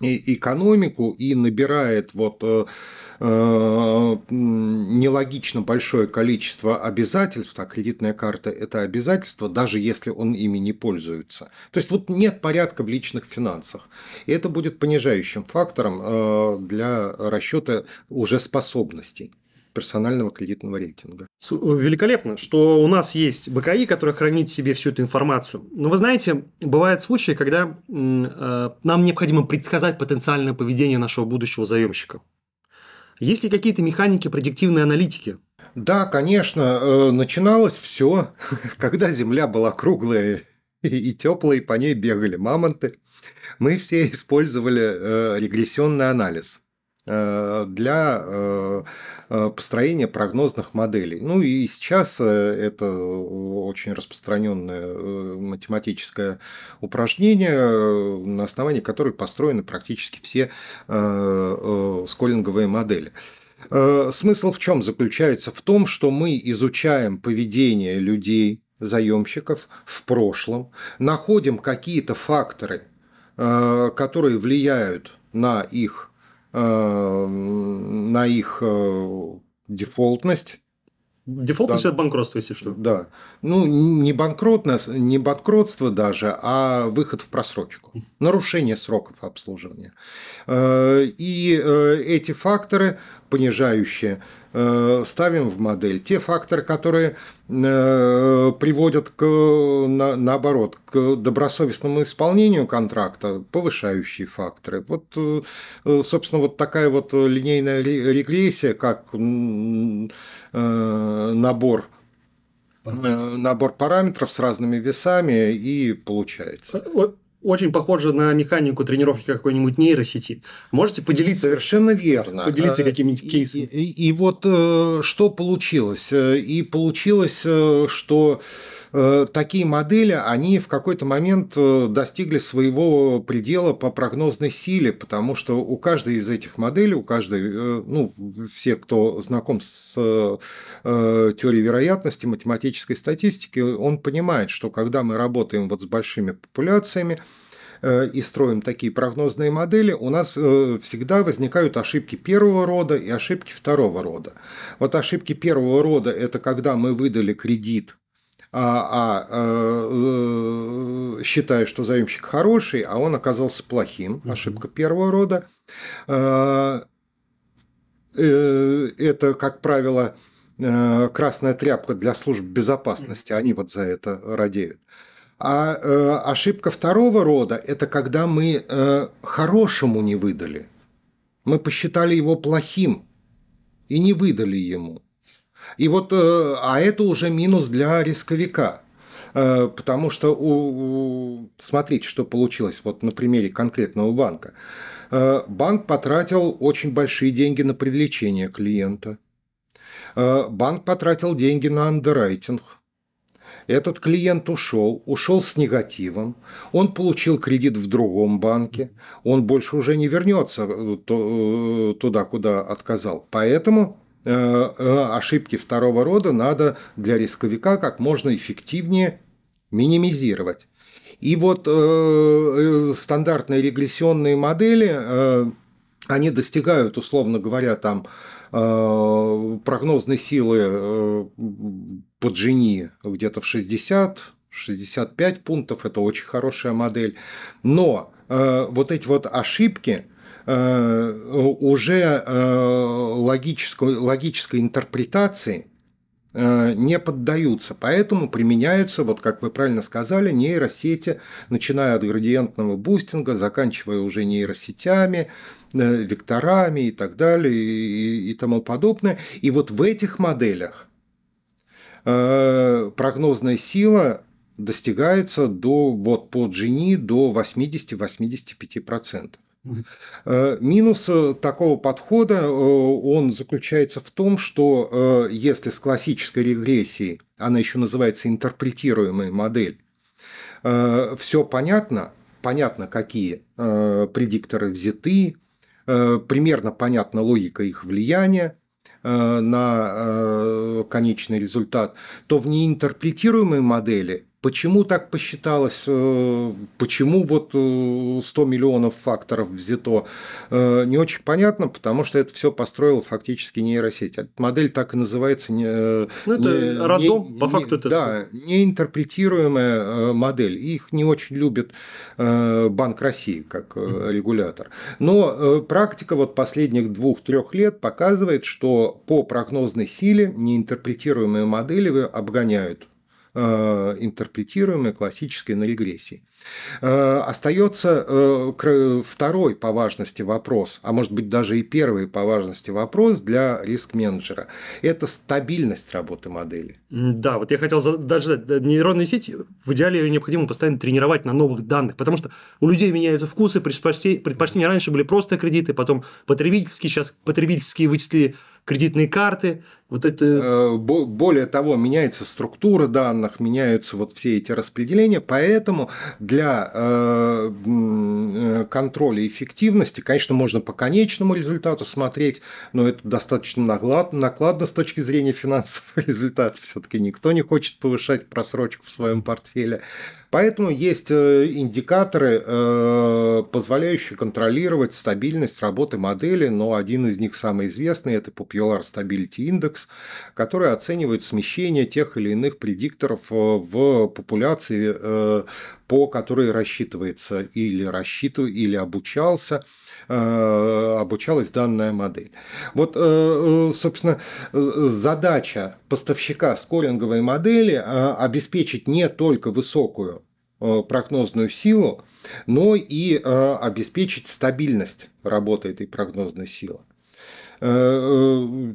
[SPEAKER 1] экономику и набирает вот э, нелогично большое количество обязательств, а кредитная карта – это обязательство, даже если он ими не пользуется. То есть вот нет порядка в личных финансах. И это будет понижающим фактором э, для расчета уже способностей персонального кредитного рейтинга.
[SPEAKER 2] Великолепно, что у нас есть БКИ, который хранит себе всю эту информацию. Но вы знаете, бывают случаи, когда э, нам необходимо предсказать потенциальное поведение нашего будущего заемщика. Есть ли какие-то механики предиктивной аналитики?
[SPEAKER 1] Да, конечно, э, начиналось все, когда Земля была круглая и теплая, и по ней бегали мамонты. Мы все использовали э, регрессионный анализ – для э, э, построения прогнозных моделей. Ну и сейчас это очень распространенное математическое упражнение, на основании которого построены практически все сколлинговые модели. Смысл в чем заключается? В том, что мы изучаем поведение людей, заемщиков в прошлом, находим какие-то факторы, которые влияют на их Э, на их э, дефолтность.
[SPEAKER 2] Дефолтность да. это банкротство, если что.
[SPEAKER 1] Да. Ну, не банкротность, не банкротство даже, а выход в просрочку. Нарушение сроков обслуживания. Э, и эти факторы, понижающие Э, ставим в модель те факторы, которые э, приводят к, на, наоборот, к добросовестному исполнению контракта, повышающие факторы. Вот, э, собственно, вот такая вот линейная регрессия, как набор набор параметров с разными весами и получается
[SPEAKER 2] очень похоже на механику тренировки какой-нибудь нейросети. Можете поделиться?
[SPEAKER 1] Совершенно верно.
[SPEAKER 2] Поделиться э, какими-нибудь кейсами.
[SPEAKER 1] И, и, и вот э, что получилось? Э, и получилось, что такие модели, они в какой-то момент достигли своего предела по прогнозной силе, потому что у каждой из этих моделей, у каждой, ну, все, кто знаком с теорией вероятности, математической статистики, он понимает, что когда мы работаем вот с большими популяциями, Э, и строим такие прогнозные модели, у нас э, всегда возникают ошибки первого рода и ошибки второго рода. Вот ошибки первого рода – это когда мы выдали кредит а, а э, считая, что заемщик хороший, а он оказался плохим. Ошибка первого рода. Э, э, это, как правило, красная тряпка для служб безопасности. Они вот за это радеют. А э, ошибка второго рода – это когда мы э, хорошему не выдали. Мы посчитали его плохим и не выдали ему. И вот, э, а это уже минус для рисковика. Э, потому что, у, смотрите, что получилось вот на примере конкретного банка. Э, банк потратил очень большие деньги на привлечение клиента. Банк потратил деньги на андеррайтинг. Этот клиент ушел, ушел с негативом, он получил кредит в другом банке, он больше уже не вернется туда, куда отказал. Поэтому ошибки второго рода надо для рисковика как можно эффективнее минимизировать. И вот э, э, стандартные регрессионные модели, э, они достигают, условно говоря, там э, прогнозной силы э, по Gini где-то в 60 65 пунктов, это очень хорошая модель. Но э, вот эти вот ошибки, э, уже э, логической, логической интерпретации Э, не поддаются. Поэтому применяются, вот как вы правильно сказали, нейросети, начиная от градиентного бустинга, заканчивая уже нейросетями, э, векторами и так далее и, и тому подобное. И вот в этих моделях э, прогнозная сила достигается до, вот по Gini до 80-85%. Э, минус э, такого подхода, э, он заключается в том, что если с классической регрессией, она еще называется интерпретируемая модель, все понятно, понятно, какие предикторы взяты, примерно понятна логика их влияния, на конечный результат, то в неинтерпретируемой модели Почему так посчиталось? Э, почему вот 100 э, миллионов факторов взято? Э, не очень понятно, потому что это все построила фактически нейросеть. Модель так и называется.
[SPEAKER 2] Ну, это не, роддом, не, по факту
[SPEAKER 1] не,
[SPEAKER 2] это.
[SPEAKER 1] Да, неинтерпретируемая модель. Их не очень любит Банк России как регулятор. Но практика вот последних двух-трех лет показывает, что по прогнозной силе неинтерпретируемые модели обгоняют интерпретируемой классической регрессии. Э, остается э, второй по важности вопрос, а может быть даже и первый по важности вопрос для риск-менеджера. Это стабильность работы модели.
[SPEAKER 2] Да, вот я хотел даже нейронные сети в идеале ее необходимо постоянно тренировать на новых данных, потому что у людей меняются вкусы, предпочтения раньше были просто кредиты, потом потребительские, сейчас потребительские вычислили кредитные карты, вот это...
[SPEAKER 1] Э, более того, меняется структура данных, меняются вот все эти распределения, поэтому для э, э, контроля эффективности, конечно, можно по конечному результату смотреть, но это достаточно накладно с точки зрения финансового результата. Все-таки никто не хочет повышать просрочку в своем портфеле. Поэтому есть э, индикаторы, э, позволяющие контролировать стабильность работы модели, но один из них самый известный – это Popular Stability Index, который оценивает смещение тех или иных предикторов э, в популяции, по которой рассчитывается или рассчитывал, или обучался обучалась данная модель. Вот, собственно, задача поставщика скоринговой модели обеспечить не только высокую прогнозную силу, но и э, обеспечить стабильность работы этой прогнозной силы. Э,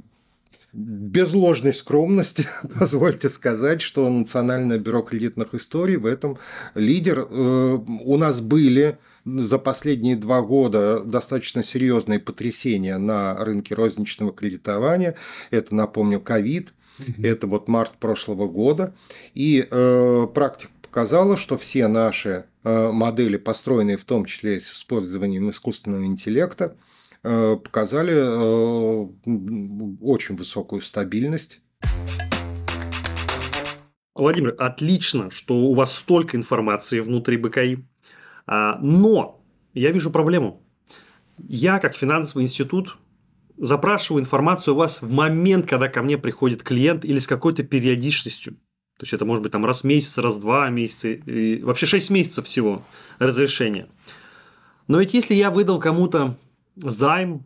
[SPEAKER 1] без ложной скромности позвольте сказать, что Национальное бюро кредитных историй в этом лидер. У нас были за последние два года достаточно серьезные потрясения на рынке розничного кредитования. Это, напомню, ковид, это вот март прошлого года. И э, практика показала, что все наши э, модели, построенные в том числе с использованием искусственного интеллекта, э, показали э, очень высокую стабильность.
[SPEAKER 2] Владимир, отлично, что у вас столько информации внутри БКИ. А, но я вижу проблему. Я, как финансовый институт, запрашиваю информацию у вас в момент, когда ко мне приходит клиент или с какой-то периодичностью. То есть это может быть там раз в месяц, раз в два месяца, и вообще 6 месяцев всего разрешения. Но ведь если я выдал кому-то займ,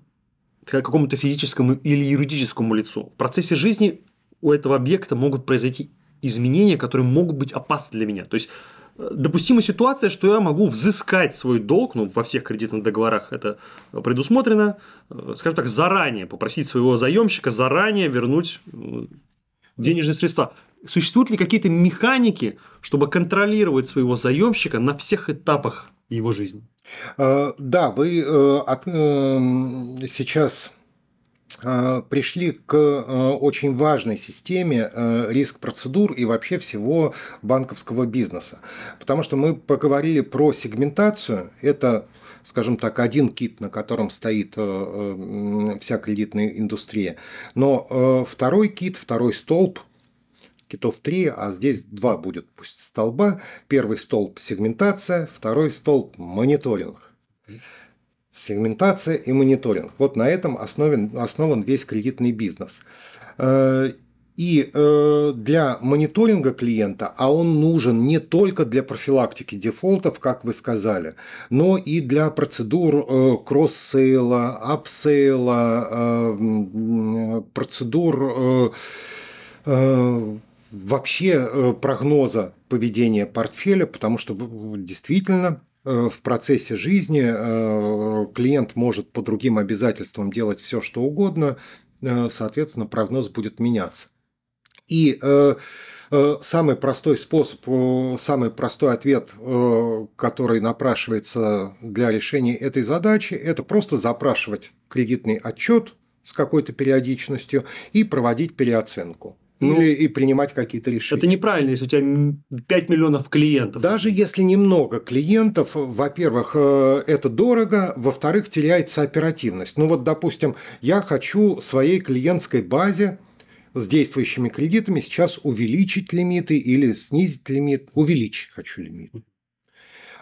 [SPEAKER 2] какому-то физическому или юридическому лицу, в процессе жизни у этого объекта могут произойти изменения, которые могут быть опасны для меня. То есть допустима ситуация, что я могу взыскать свой долг, ну, во всех кредитных договорах это предусмотрено, э, скажем так, заранее попросить своего заемщика заранее вернуть э, денежные средства. Существуют ли какие-то механики, чтобы контролировать своего заемщика на всех этапах его жизни?
[SPEAKER 1] Э, да, вы сейчас Э, пришли к э, очень важной системе э, риск процедур и вообще всего банковского бизнеса. Потому что мы поговорили про сегментацию. Это скажем так, один кит, на котором стоит вся кредитная индустрия. Но второй кит, второй столб, китов три, а здесь два будет пусть столба. Первый столб – сегментация, второй столб – мониторинг сегментация и мониторинг. Вот на этом основан, основан весь кредитный бизнес. Э, и э, для мониторинга клиента, а он нужен не только для профилактики дефолтов, как вы сказали, но и для процедур э, кросс-сейла, апсейла, процедур вообще прогноза поведения портфеля, потому что действительно Э, в процессе жизни э, клиент может по другим обязательствам делать все, что угодно, э, соответственно, прогноз будет меняться. И самый простой способ, самый простой ответ, который напрашивается для решения этой задачи, это просто запрашивать кредитный отчет с какой-то периодичностью и проводить переоценку. Ну, или и принимать какие-то решения.
[SPEAKER 2] Это неправильно, если у тебя 5 миллионов клиентов.
[SPEAKER 1] Даже если немного клиентов, во-первых, э, это дорого, во-вторых, теряется оперативность. Ну вот, допустим, я хочу своей клиентской базе с действующими кредитами сейчас увеличить лимиты или снизить лимит. Увеличить хочу лимит.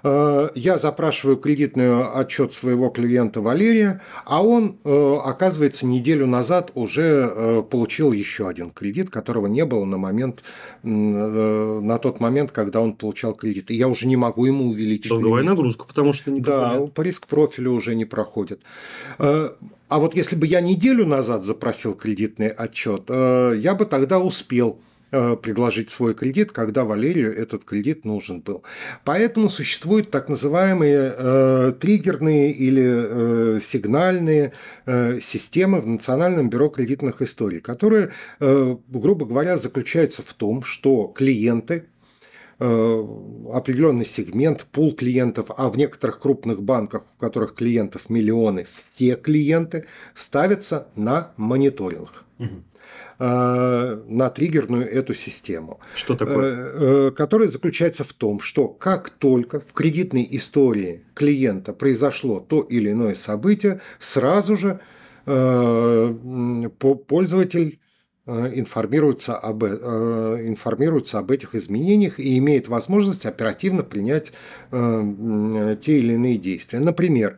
[SPEAKER 1] Э, я запрашиваю кредитный отчет своего клиента Валерия, а он, э, оказывается, неделю назад уже э, получил еще один кредит, которого не было на момент, на тот момент, когда он получал кредит. И я уже не могу ему увеличить.
[SPEAKER 2] Долговая
[SPEAKER 1] лимит.
[SPEAKER 2] нагрузка, потому что не
[SPEAKER 1] Да, по риск профилю уже не проходит. А вот если бы я неделю назад запросил кредитный отчет, я бы тогда успел предложить свой кредит, когда Валерию этот кредит нужен был. Поэтому существуют так называемые э, триггерные или э, сигнальные э, системы в Национальном бюро кредитных историй, которые, э, грубо говоря, заключаются в том, что клиенты э, определенный сегмент, пул клиентов, а в некоторых крупных банках, у которых клиентов миллионы, все клиенты ставятся на мониторинг. Угу. Э, на триггерную эту систему.
[SPEAKER 2] Что такое?
[SPEAKER 1] Э, э, которая заключается в том, что как только в кредитной истории клиента произошло то или иное событие, сразу же пользователь информируется об, информируется об этих изменениях и имеет возможность оперативно принять те или иные действия. Например,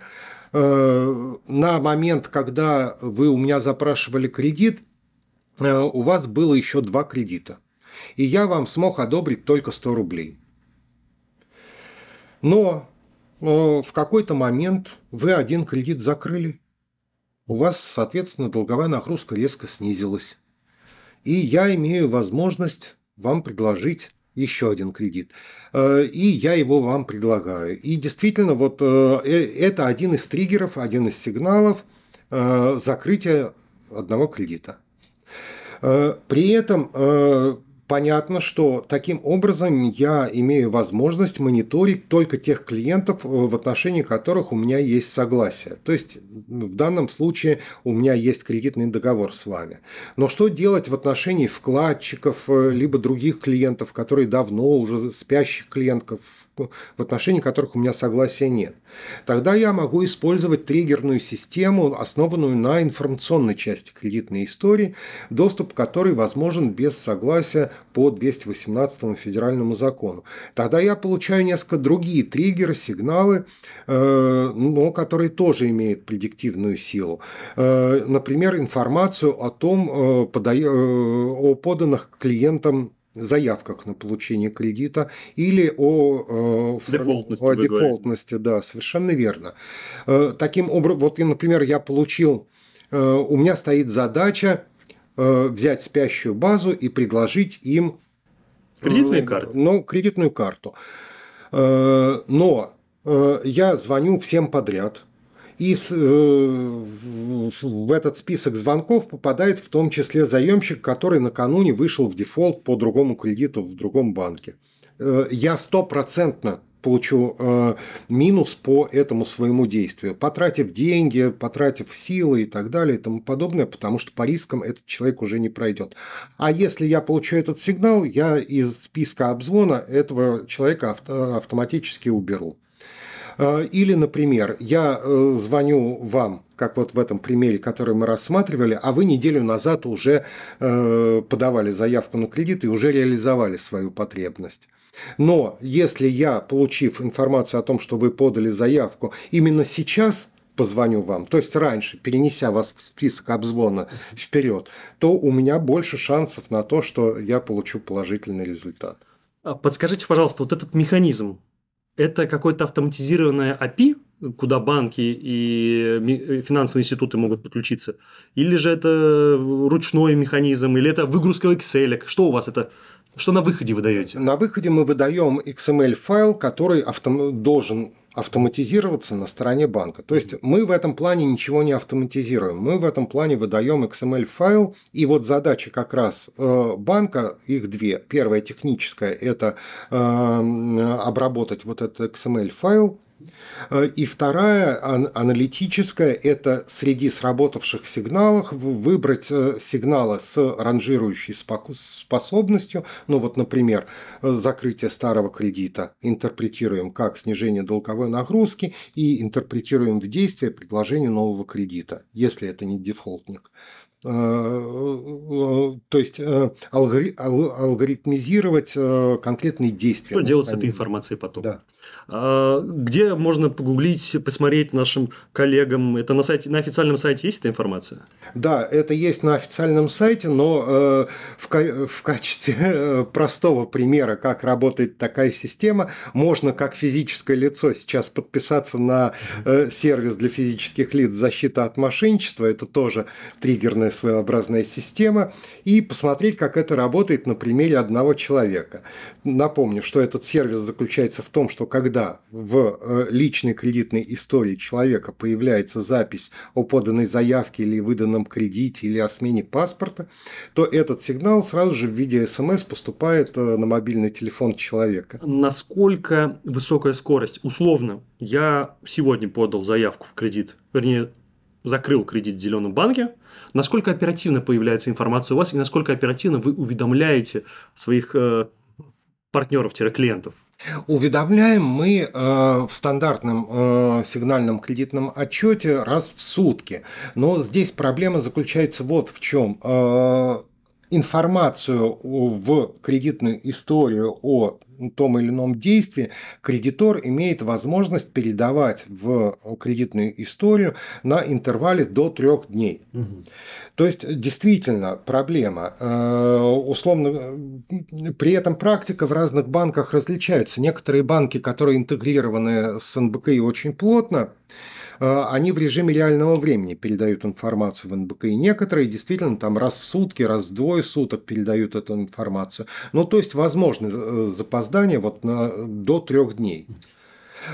[SPEAKER 1] на момент, когда вы у меня запрашивали кредит, у вас было еще два кредита, и я вам смог одобрить только 100 рублей. Но э, в какой-то момент вы один кредит закрыли, у вас, соответственно, долговая нагрузка резко снизилась. И я имею возможность вам предложить еще один кредит. Э, и я его вам предлагаю. И действительно, вот это один из триггеров, один из сигналов закрытия одного кредита. Э, при этом э, понятно, что таким образом я имею возможность мониторить только тех клиентов, э, в отношении которых у меня есть согласие. То есть в данном случае у меня есть кредитный договор с вами. Но что делать в отношении вкладчиков, либо других клиентов, которые давно уже спящих клиентов, в отношении которых у меня согласия нет. Тогда я могу использовать триггерную систему, основанную на информационной части кредитной истории, доступ к которой возможен без согласия по 218 федеральному закону. Тогда я получаю несколько другие триггеры, сигналы, э, но которые тоже имеют предиктивную силу. Э, например, информацию о том, э, о поданных клиентам заявках на получение кредита или о,
[SPEAKER 2] э, дефолтности,
[SPEAKER 1] о дефолтности да, совершенно верно. Э, таким образом, вот, например, я получил, э, у меня стоит задача взять спящую базу и предложить им
[SPEAKER 2] кредитную карту.
[SPEAKER 1] Ну, кредитную карту. Но я звоню всем подряд – и э, в этот список звонков попадает в том числе заемщик, который накануне вышел в дефолт по другому кредиту в другом банке. Э, я стопроцентно получу э, минус по этому своему действию, потратив деньги, потратив силы и так далее и тому подобное, потому что по рискам этот человек уже не пройдет. А если я получу этот сигнал, я из списка обзвона этого человека автоматически уберу. Э, или, например, я э, звоню вам, как вот в этом примере, который мы рассматривали, а вы неделю назад уже э, подавали заявку на кредит и уже реализовали свою потребность. Но если я, получив информацию о том, что вы подали заявку, именно сейчас позвоню вам, то есть раньше, перенеся вас в список обзвона вперед, то у меня больше шансов на то, что я получу положительный результат.
[SPEAKER 2] А подскажите, пожалуйста, вот этот механизм, это какое-то автоматизированное API, куда банки и финансовые институты могут подключиться? Или же это ручной механизм, или это выгрузка Excel? Что у вас это? Что на выходе вы даете?
[SPEAKER 1] На выходе мы выдаем XML-файл, который автом... должен автоматизироваться на стороне банка. То есть мы в этом плане ничего не автоматизируем. Мы в этом плане выдаем XML-файл, и вот задача как раз э, банка, их две. Первая техническая – это э, обработать вот этот XML-файл, Э, и вторая, аналитическая, это среди сработавших сигналов выбрать э, сигналы с ранжирующей способностью. Ну вот, например, э, закрытие старого кредита интерпретируем как снижение долговой нагрузки и интерпретируем в действие предложение нового кредита, если это не дефолтник. То есть алгоритмизировать конкретные действия.
[SPEAKER 2] Что делать с этой информацией потом? Да. А, где можно погуглить, посмотреть нашим коллегам? Это на, сайте, на официальном сайте есть эта информация?
[SPEAKER 1] Да, это есть на официальном сайте, но э, в, в качестве э, простого примера, как работает такая система, можно как физическое лицо сейчас подписаться на э, сервис для физических лиц защита от мошенничества, это тоже триггерная своеобразная система, и посмотреть, как это работает на примере одного человека. Напомню, что этот сервис заключается в том, что когда в э, личной кредитной истории человека появляется запись о поданной заявке или выданном кредите или о смене паспорта, то этот сигнал сразу же в виде смс поступает э, на мобильный телефон человека.
[SPEAKER 2] Насколько высокая скорость? Условно, я сегодня подал заявку в кредит, вернее, закрыл кредит в зеленом банке, насколько оперативно появляется информация у вас и насколько оперативно вы уведомляете своих э, партнеров-клиентов?
[SPEAKER 1] Уведомляем мы э, в стандартном э, сигнальном кредитном отчете раз в сутки. Но здесь проблема заключается вот в чем. Э, информацию в кредитную историю о том или ином действии кредитор имеет возможность передавать в кредитную историю на интервале до трех дней. Угу. То есть действительно проблема. Э, условно, при этом практика в разных банках различается. Некоторые банки, которые интегрированы с НБКИ очень плотно, они в режиме реального времени передают информацию в НБК. И некоторые действительно там раз в сутки, раз в двое суток передают эту информацию. Ну, то есть, возможно э, запоздание вот на, до трех дней.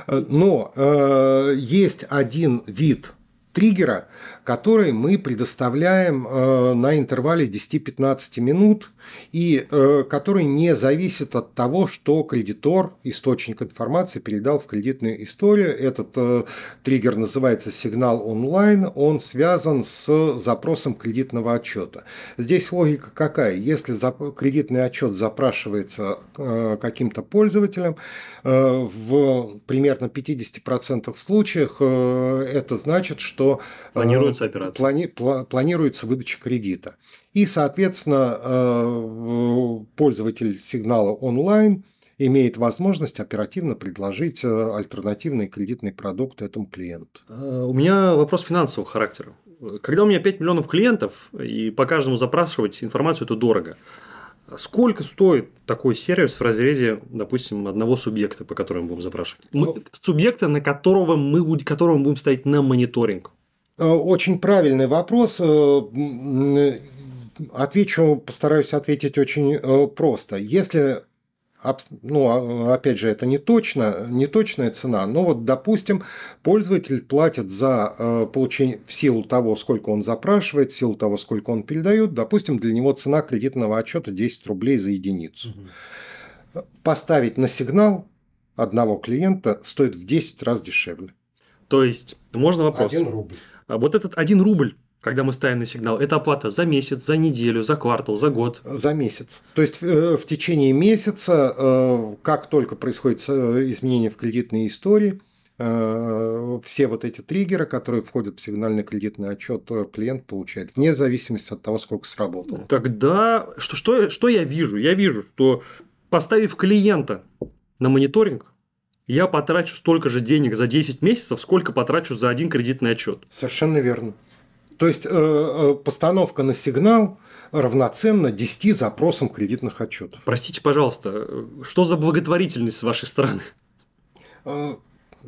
[SPEAKER 1] Но э, есть один вид триггера, который мы предоставляем э, на интервале 10-15 минут и э, который не зависит от того, что кредитор, источник информации, передал в кредитную историю. Этот э, триггер называется сигнал онлайн, он связан с запросом кредитного отчета. Здесь логика какая? Если кредитный отчет запрашивается каким-то пользователем, в примерно 50% случаях это значит, что
[SPEAKER 2] планируется операция.
[SPEAKER 1] Плани, планируется выдача кредита. И, соответственно, э, пользователь сигнала онлайн имеет возможность оперативно предложить э, альтернативный кредитный продукт этому клиенту.
[SPEAKER 2] Э, у меня вопрос финансового характера. Когда у меня 5 миллионов клиентов, и по каждому запрашивать информацию, это дорого. Сколько стоит такой сервис в разрезе, допустим, одного субъекта, по которому будем запрашивать? Ну, субъекта, на которого мы, которого мы будем ставить на мониторинг.
[SPEAKER 1] Э, очень правильный вопрос. Э, отвечу, постараюсь ответить очень э, просто. Если ну, а, опять же, это не точно, не точная цена, но вот, допустим, пользователь платит за э, получение в силу того, сколько он запрашивает, в силу того, сколько он передает, допустим, для него цена кредитного отчета 10 рублей за единицу. Угу. Поставить на сигнал одного клиента стоит в 10 раз дешевле.
[SPEAKER 2] То есть, можно вопрос?
[SPEAKER 1] Один рубль.
[SPEAKER 2] А вот этот один рубль, когда мы ставим на сигнал, это оплата за месяц, за неделю, за квартал, за год?
[SPEAKER 1] За месяц. То есть э, в течение месяца, э, как только происходит э, изменение в кредитной истории, все вот эти триггеры, которые входят в сигнальный кредитный отчет, клиент получает, вне зависимости от того, сколько сработало.
[SPEAKER 2] Тогда что, что, что я вижу? Я вижу, что поставив клиента на мониторинг, я потрачу столько же денег за 10 месяцев, сколько потрачу за один кредитный отчет.
[SPEAKER 1] Совершенно верно. То есть э, э, постановка на сигнал равноценна 10 запросам кредитных отчетов.
[SPEAKER 2] Простите, пожалуйста, что за благотворительность с вашей стороны?
[SPEAKER 1] Э,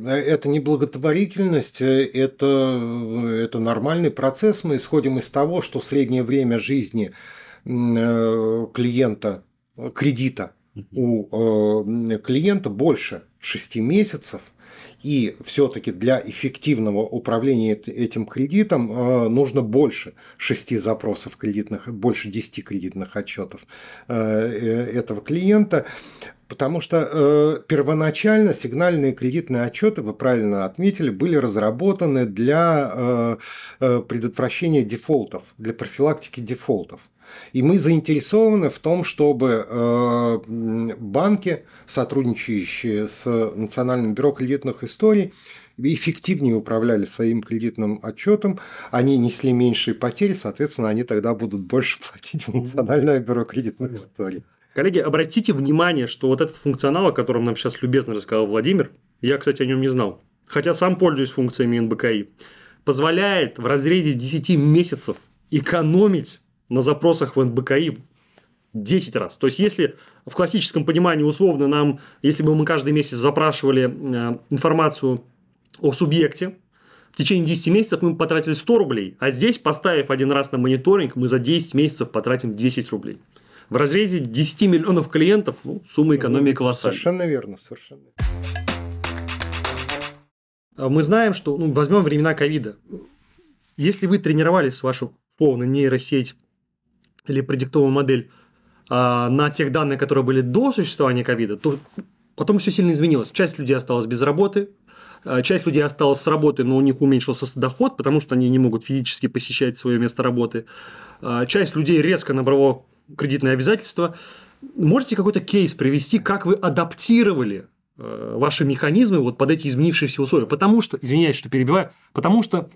[SPEAKER 1] это не благотворительность, это, это нормальный процесс. Мы исходим из того, что среднее время жизни клиента, кредита у клиента больше 6 месяцев – и все-таки для эффективного управления этим кредитом э, нужно больше 6 запросов кредитных, больше 10 кредитных отчетов э, э, этого клиента. Потому что первоначально сигнальные кредитные отчеты, вы правильно отметили, были разработаны для предотвращения дефолтов, для профилактики дефолтов. И мы заинтересованы в том, чтобы э, банки, сотрудничающие с Национальным бюро кредитных историй, эффективнее управляли своим кредитным отчетом, они несли меньшие потери, соответственно, они тогда будут больше платить в Национальное бюро кредитных историй.
[SPEAKER 2] Коллеги, обратите внимание, что вот этот функционал, о котором нам сейчас любезно рассказал Владимир, я, кстати, о нем не знал, хотя сам пользуюсь функциями НБКИ, позволяет в разрезе 10 месяцев экономить на запросах в НБКИ 10 раз. То есть, если в классическом понимании условно нам, если бы мы каждый месяц запрашивали э, информацию о субъекте, в течение 10 месяцев мы потратили 100 рублей, а здесь, поставив один раз на мониторинг, мы за 10 месяцев потратим 10 рублей. В разрезе 10 миллионов клиентов ну, сумма экономии колоссальная.
[SPEAKER 1] Совершенно верно, совершенно.
[SPEAKER 2] Мы знаем, что ну, возьмем времена ковида. Если вы тренировались вашу полную нейросеть или предиктовую модель а, на тех данных, которые были до существования ковида, то потом все сильно изменилось. Часть людей осталась без работы, а, часть людей осталась с работы, но у них уменьшился доход, потому что они не могут физически посещать свое место работы. А, часть людей резко набрала кредитные обязательства. Можете какой-то кейс привести, как вы адаптировали ваши механизмы вот под эти изменившиеся условия? Потому что, извиняюсь, что перебиваю, потому что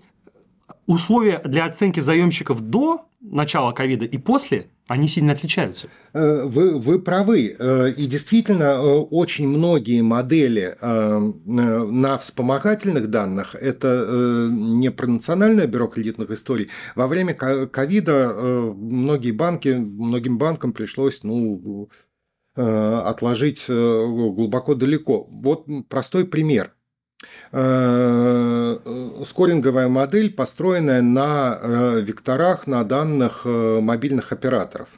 [SPEAKER 2] условия для оценки заемщиков до начала ковида и после, они сильно отличаются.
[SPEAKER 1] Э, вы, вы правы. Э, и действительно, э, очень многие модели на вспомогательных данных, это не про Национальное бюро кредитных историй. Во время ковида многие банки, многим банкам пришлось ну, отложить глубоко далеко. Вот простой пример – скоринговая модель, построенная на э, векторах, на данных мобильных операторов.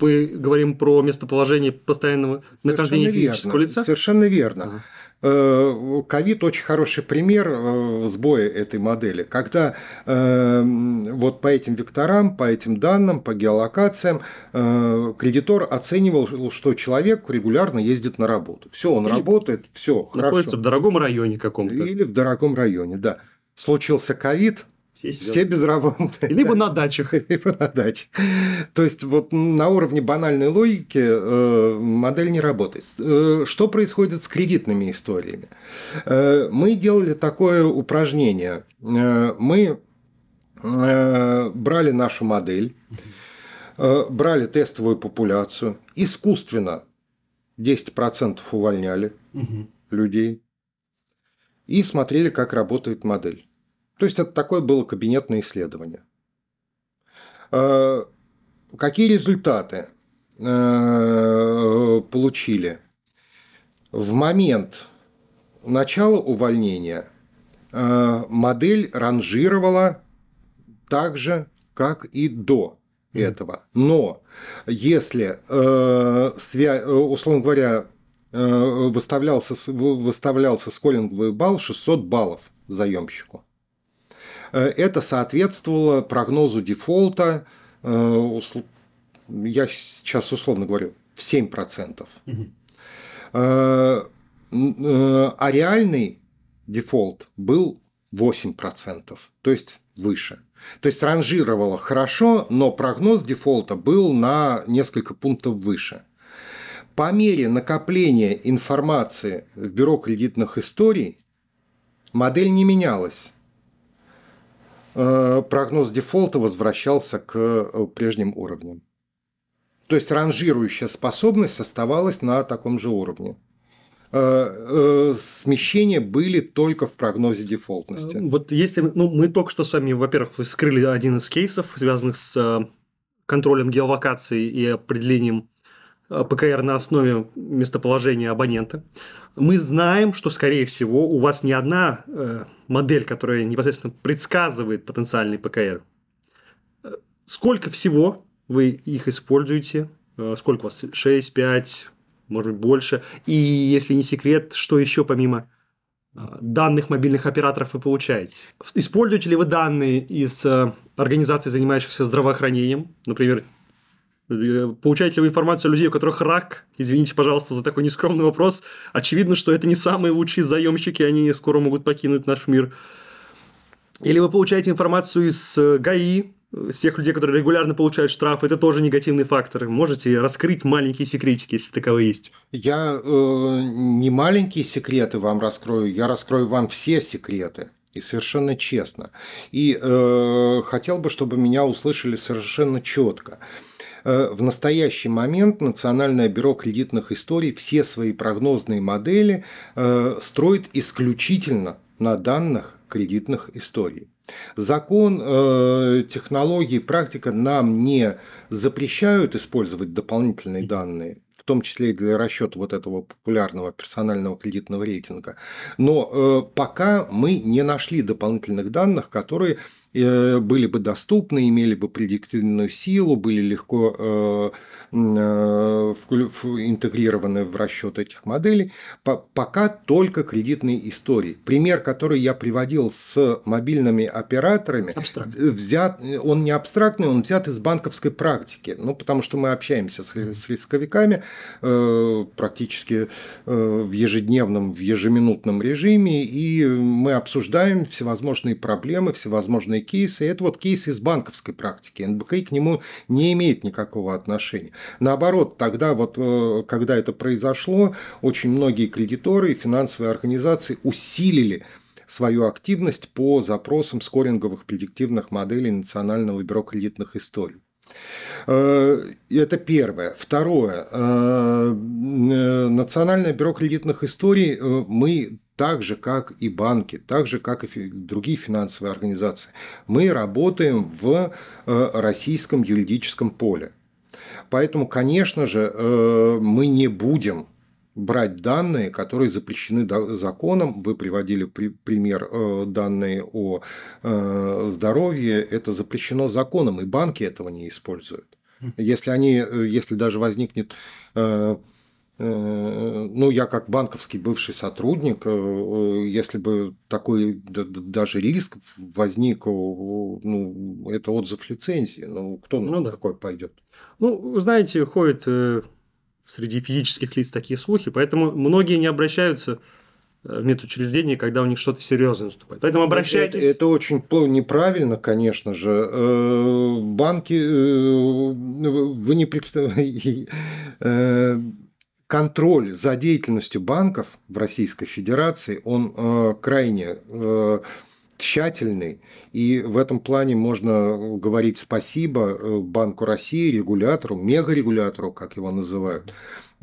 [SPEAKER 2] Мы говорим про местоположение постоянного нахождения физического лица?
[SPEAKER 1] Совершенно верно. Ага. Э, ковид очень хороший пример э, сбоя этой модели, когда э, вот по этим векторам, по этим данным, по геолокациям кредитор оценивал, что человек регулярно ездит на работу. Все, он Или работает, все,
[SPEAKER 2] находится хорошо. в дорогом районе каком-то.
[SPEAKER 1] Или в дорогом районе, да. Случился ковид, все, все безработные.
[SPEAKER 2] Либо на дачах.
[SPEAKER 1] Либо на дачах. То есть, вот на уровне банальной логики э, модель не работает. Э, что происходит с кредитными историями? Э, мы делали такое упражнение. Мы брали нашу модель, брали тестовую популяцию, искусственно 10% увольняли угу. людей и смотрели, как работает модель. То есть это такое было кабинетное исследование. А, какие результаты а, получили? В момент начала увольнения а, модель ранжировала так же, как и до этого. Но если, э. Э, условно говоря, э, выставлялся, выставлялся сколлинговый балл 600 баллов заемщику, э, это соответствовало прогнозу дефолта, э, я сейчас условно говорю, в 7%. Угу. Э, э, а реальный дефолт был 8%, то есть выше. То есть ранжировало хорошо, но прогноз дефолта был на несколько пунктов выше. По мере накопления информации в бюро кредитных историй модель не менялась. Э, прогноз дефолта возвращался к э, прежним уровням. То есть ранжирующая способность оставалась на таком же уровне. Э, смещения были только в прогнозе дефолтности.
[SPEAKER 2] Вот если ну, мы только что с вами, во-первых, вскрыли один из кейсов, связанных с контролем геолокации и определением ПКР на основе местоположения абонента. Мы знаем, что, скорее всего, у вас не одна модель, которая непосредственно предсказывает потенциальный ПКР. Сколько всего вы их используете? Сколько у вас? 6, 5, может быть, больше. И если не секрет, что еще помимо данных мобильных операторов вы получаете? Используете ли вы данные из э, организаций, занимающихся здравоохранением? Например, э, Получаете ли вы информацию о людей, у которых рак? Извините, пожалуйста, за такой нескромный вопрос. Очевидно, что это не самые лучшие заемщики, они скоро могут покинуть наш мир. Или вы получаете информацию из э, ГАИ, с тех людей, которые регулярно получают штрафы, это тоже негативный фактор. Можете раскрыть маленькие секретики, если таковые есть?
[SPEAKER 1] Я э, не маленькие секреты вам раскрою, я раскрою вам все секреты. И совершенно честно. И э, хотел бы, чтобы меня услышали совершенно четко. Э, в настоящий момент Национальное бюро кредитных историй все свои прогнозные модели э, строит исключительно на данных кредитных историй. Закон, э, технологии, практика нам не запрещают использовать дополнительные данные, в том числе и для расчета вот этого популярного персонального кредитного рейтинга. Но э, пока мы не нашли дополнительных данных, которые Э, были бы доступны, имели бы предиктивную силу, были легко э, интегрированы в расчет этих моделей. Пока только кредитные истории. Пример, который я приводил с мобильными операторами,
[SPEAKER 2] Абстракт.
[SPEAKER 1] взят, он не абстрактный, он взят из банковской практики. Ну, потому что мы общаемся с, с рисковиками практически в ежедневном, в ежеминутном режиме, и мы обсуждаем всевозможные проблемы, всевозможные кейсы. Это вот кейс из банковской практики. НБКИ к нему не имеет никакого отношения. Наоборот, тогда вот, э, когда это произошло, очень многие кредиторы и финансовые организации усилили свою активность по запросам скоринговых предиктивных моделей Национального бюро кредитных историй. Э, это первое. Второе. Э, Национальное бюро кредитных историй мы так же, как и банки, так же, как и другие финансовые организации. Мы работаем в э, российском юридическом поле. Поэтому, конечно же, э, мы не будем брать данные, которые запрещены законом. Вы приводили пример э, данные о здоровье. Это запрещено законом, и банки этого не используют. Если, они, если даже возникнет Э, ну, я как банковский бывший сотрудник, э, если бы такой даже риск возник, ну, это отзыв лицензии, ну, кто ну, на да. такой пойдет?
[SPEAKER 2] Ну, знаете, ходят э, среди физических лиц такие слухи, поэтому многие не обращаются в медучреждение, когда у них что-то серьезное наступает. Поэтому обращайтесь.
[SPEAKER 1] Это, это очень неправильно, конечно же. Банки, вы не представляете, контроль за деятельностью банков в Российской Федерации, он э, крайне э, тщательный, и в этом плане можно говорить спасибо э, Банку России, регулятору, мегарегулятору, как его называют,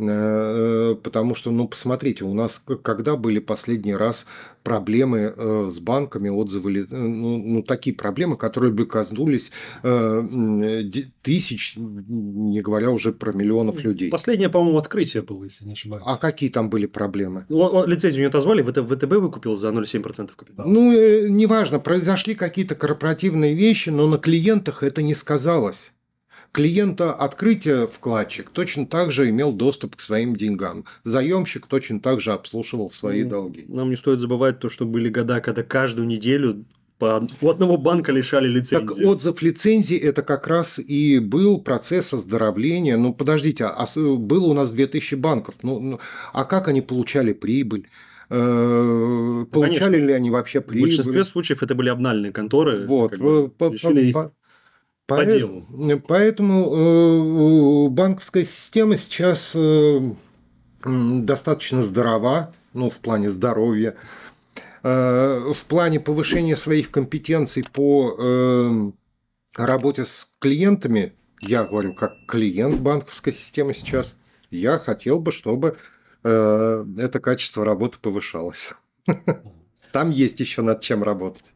[SPEAKER 1] потому что, ну, посмотрите, у нас когда были последний раз проблемы э, с банками, отзывы, э, ну, ну такие проблемы, которые бы коснулись тысяч, не говоря уже про миллионов людей.
[SPEAKER 2] Последнее, по-моему, открытие было, если не ошибаюсь.
[SPEAKER 1] А какие там были проблемы?
[SPEAKER 2] Лицензию не отозвали, ВТБ выкупил за 0,7% капитала.
[SPEAKER 1] Ну, неважно, произошли какие-то корпоративные вещи, но на клиентах это не сказалось. Клиента открытия вкладчик точно так же имел доступ к своим деньгам. Заемщик точно так же обслуживал свои
[SPEAKER 2] Ну,
[SPEAKER 1] долги.
[SPEAKER 2] Нам не стоит забывать то, что были года, когда каждую неделю по... у одного банка лишали лицензии.
[SPEAKER 1] Так отзыв лицензии это как раз и был процесс оздоровления. Ну, подождите, а было у нас 2000 банков. Ну, ну, а как они получали прибыль? Э, Получали
[SPEAKER 2] конечно.
[SPEAKER 1] ли они вообще
[SPEAKER 2] В
[SPEAKER 1] прибыль?
[SPEAKER 2] большинстве случаев это были обнальные конторы.
[SPEAKER 1] Вот,
[SPEAKER 2] как бы,
[SPEAKER 1] э, по-
[SPEAKER 2] решили
[SPEAKER 1] по-
[SPEAKER 2] по делу.
[SPEAKER 1] Поэтому э, банковская система сейчас э, достаточно здорова, ну, в плане здоровья, Э, в плане повышения своих компетенций по работе с клиентами, я говорю как клиент банковской системы сейчас, я хотел бы, чтобы это качество работы повышалось. Там есть еще над чем работать.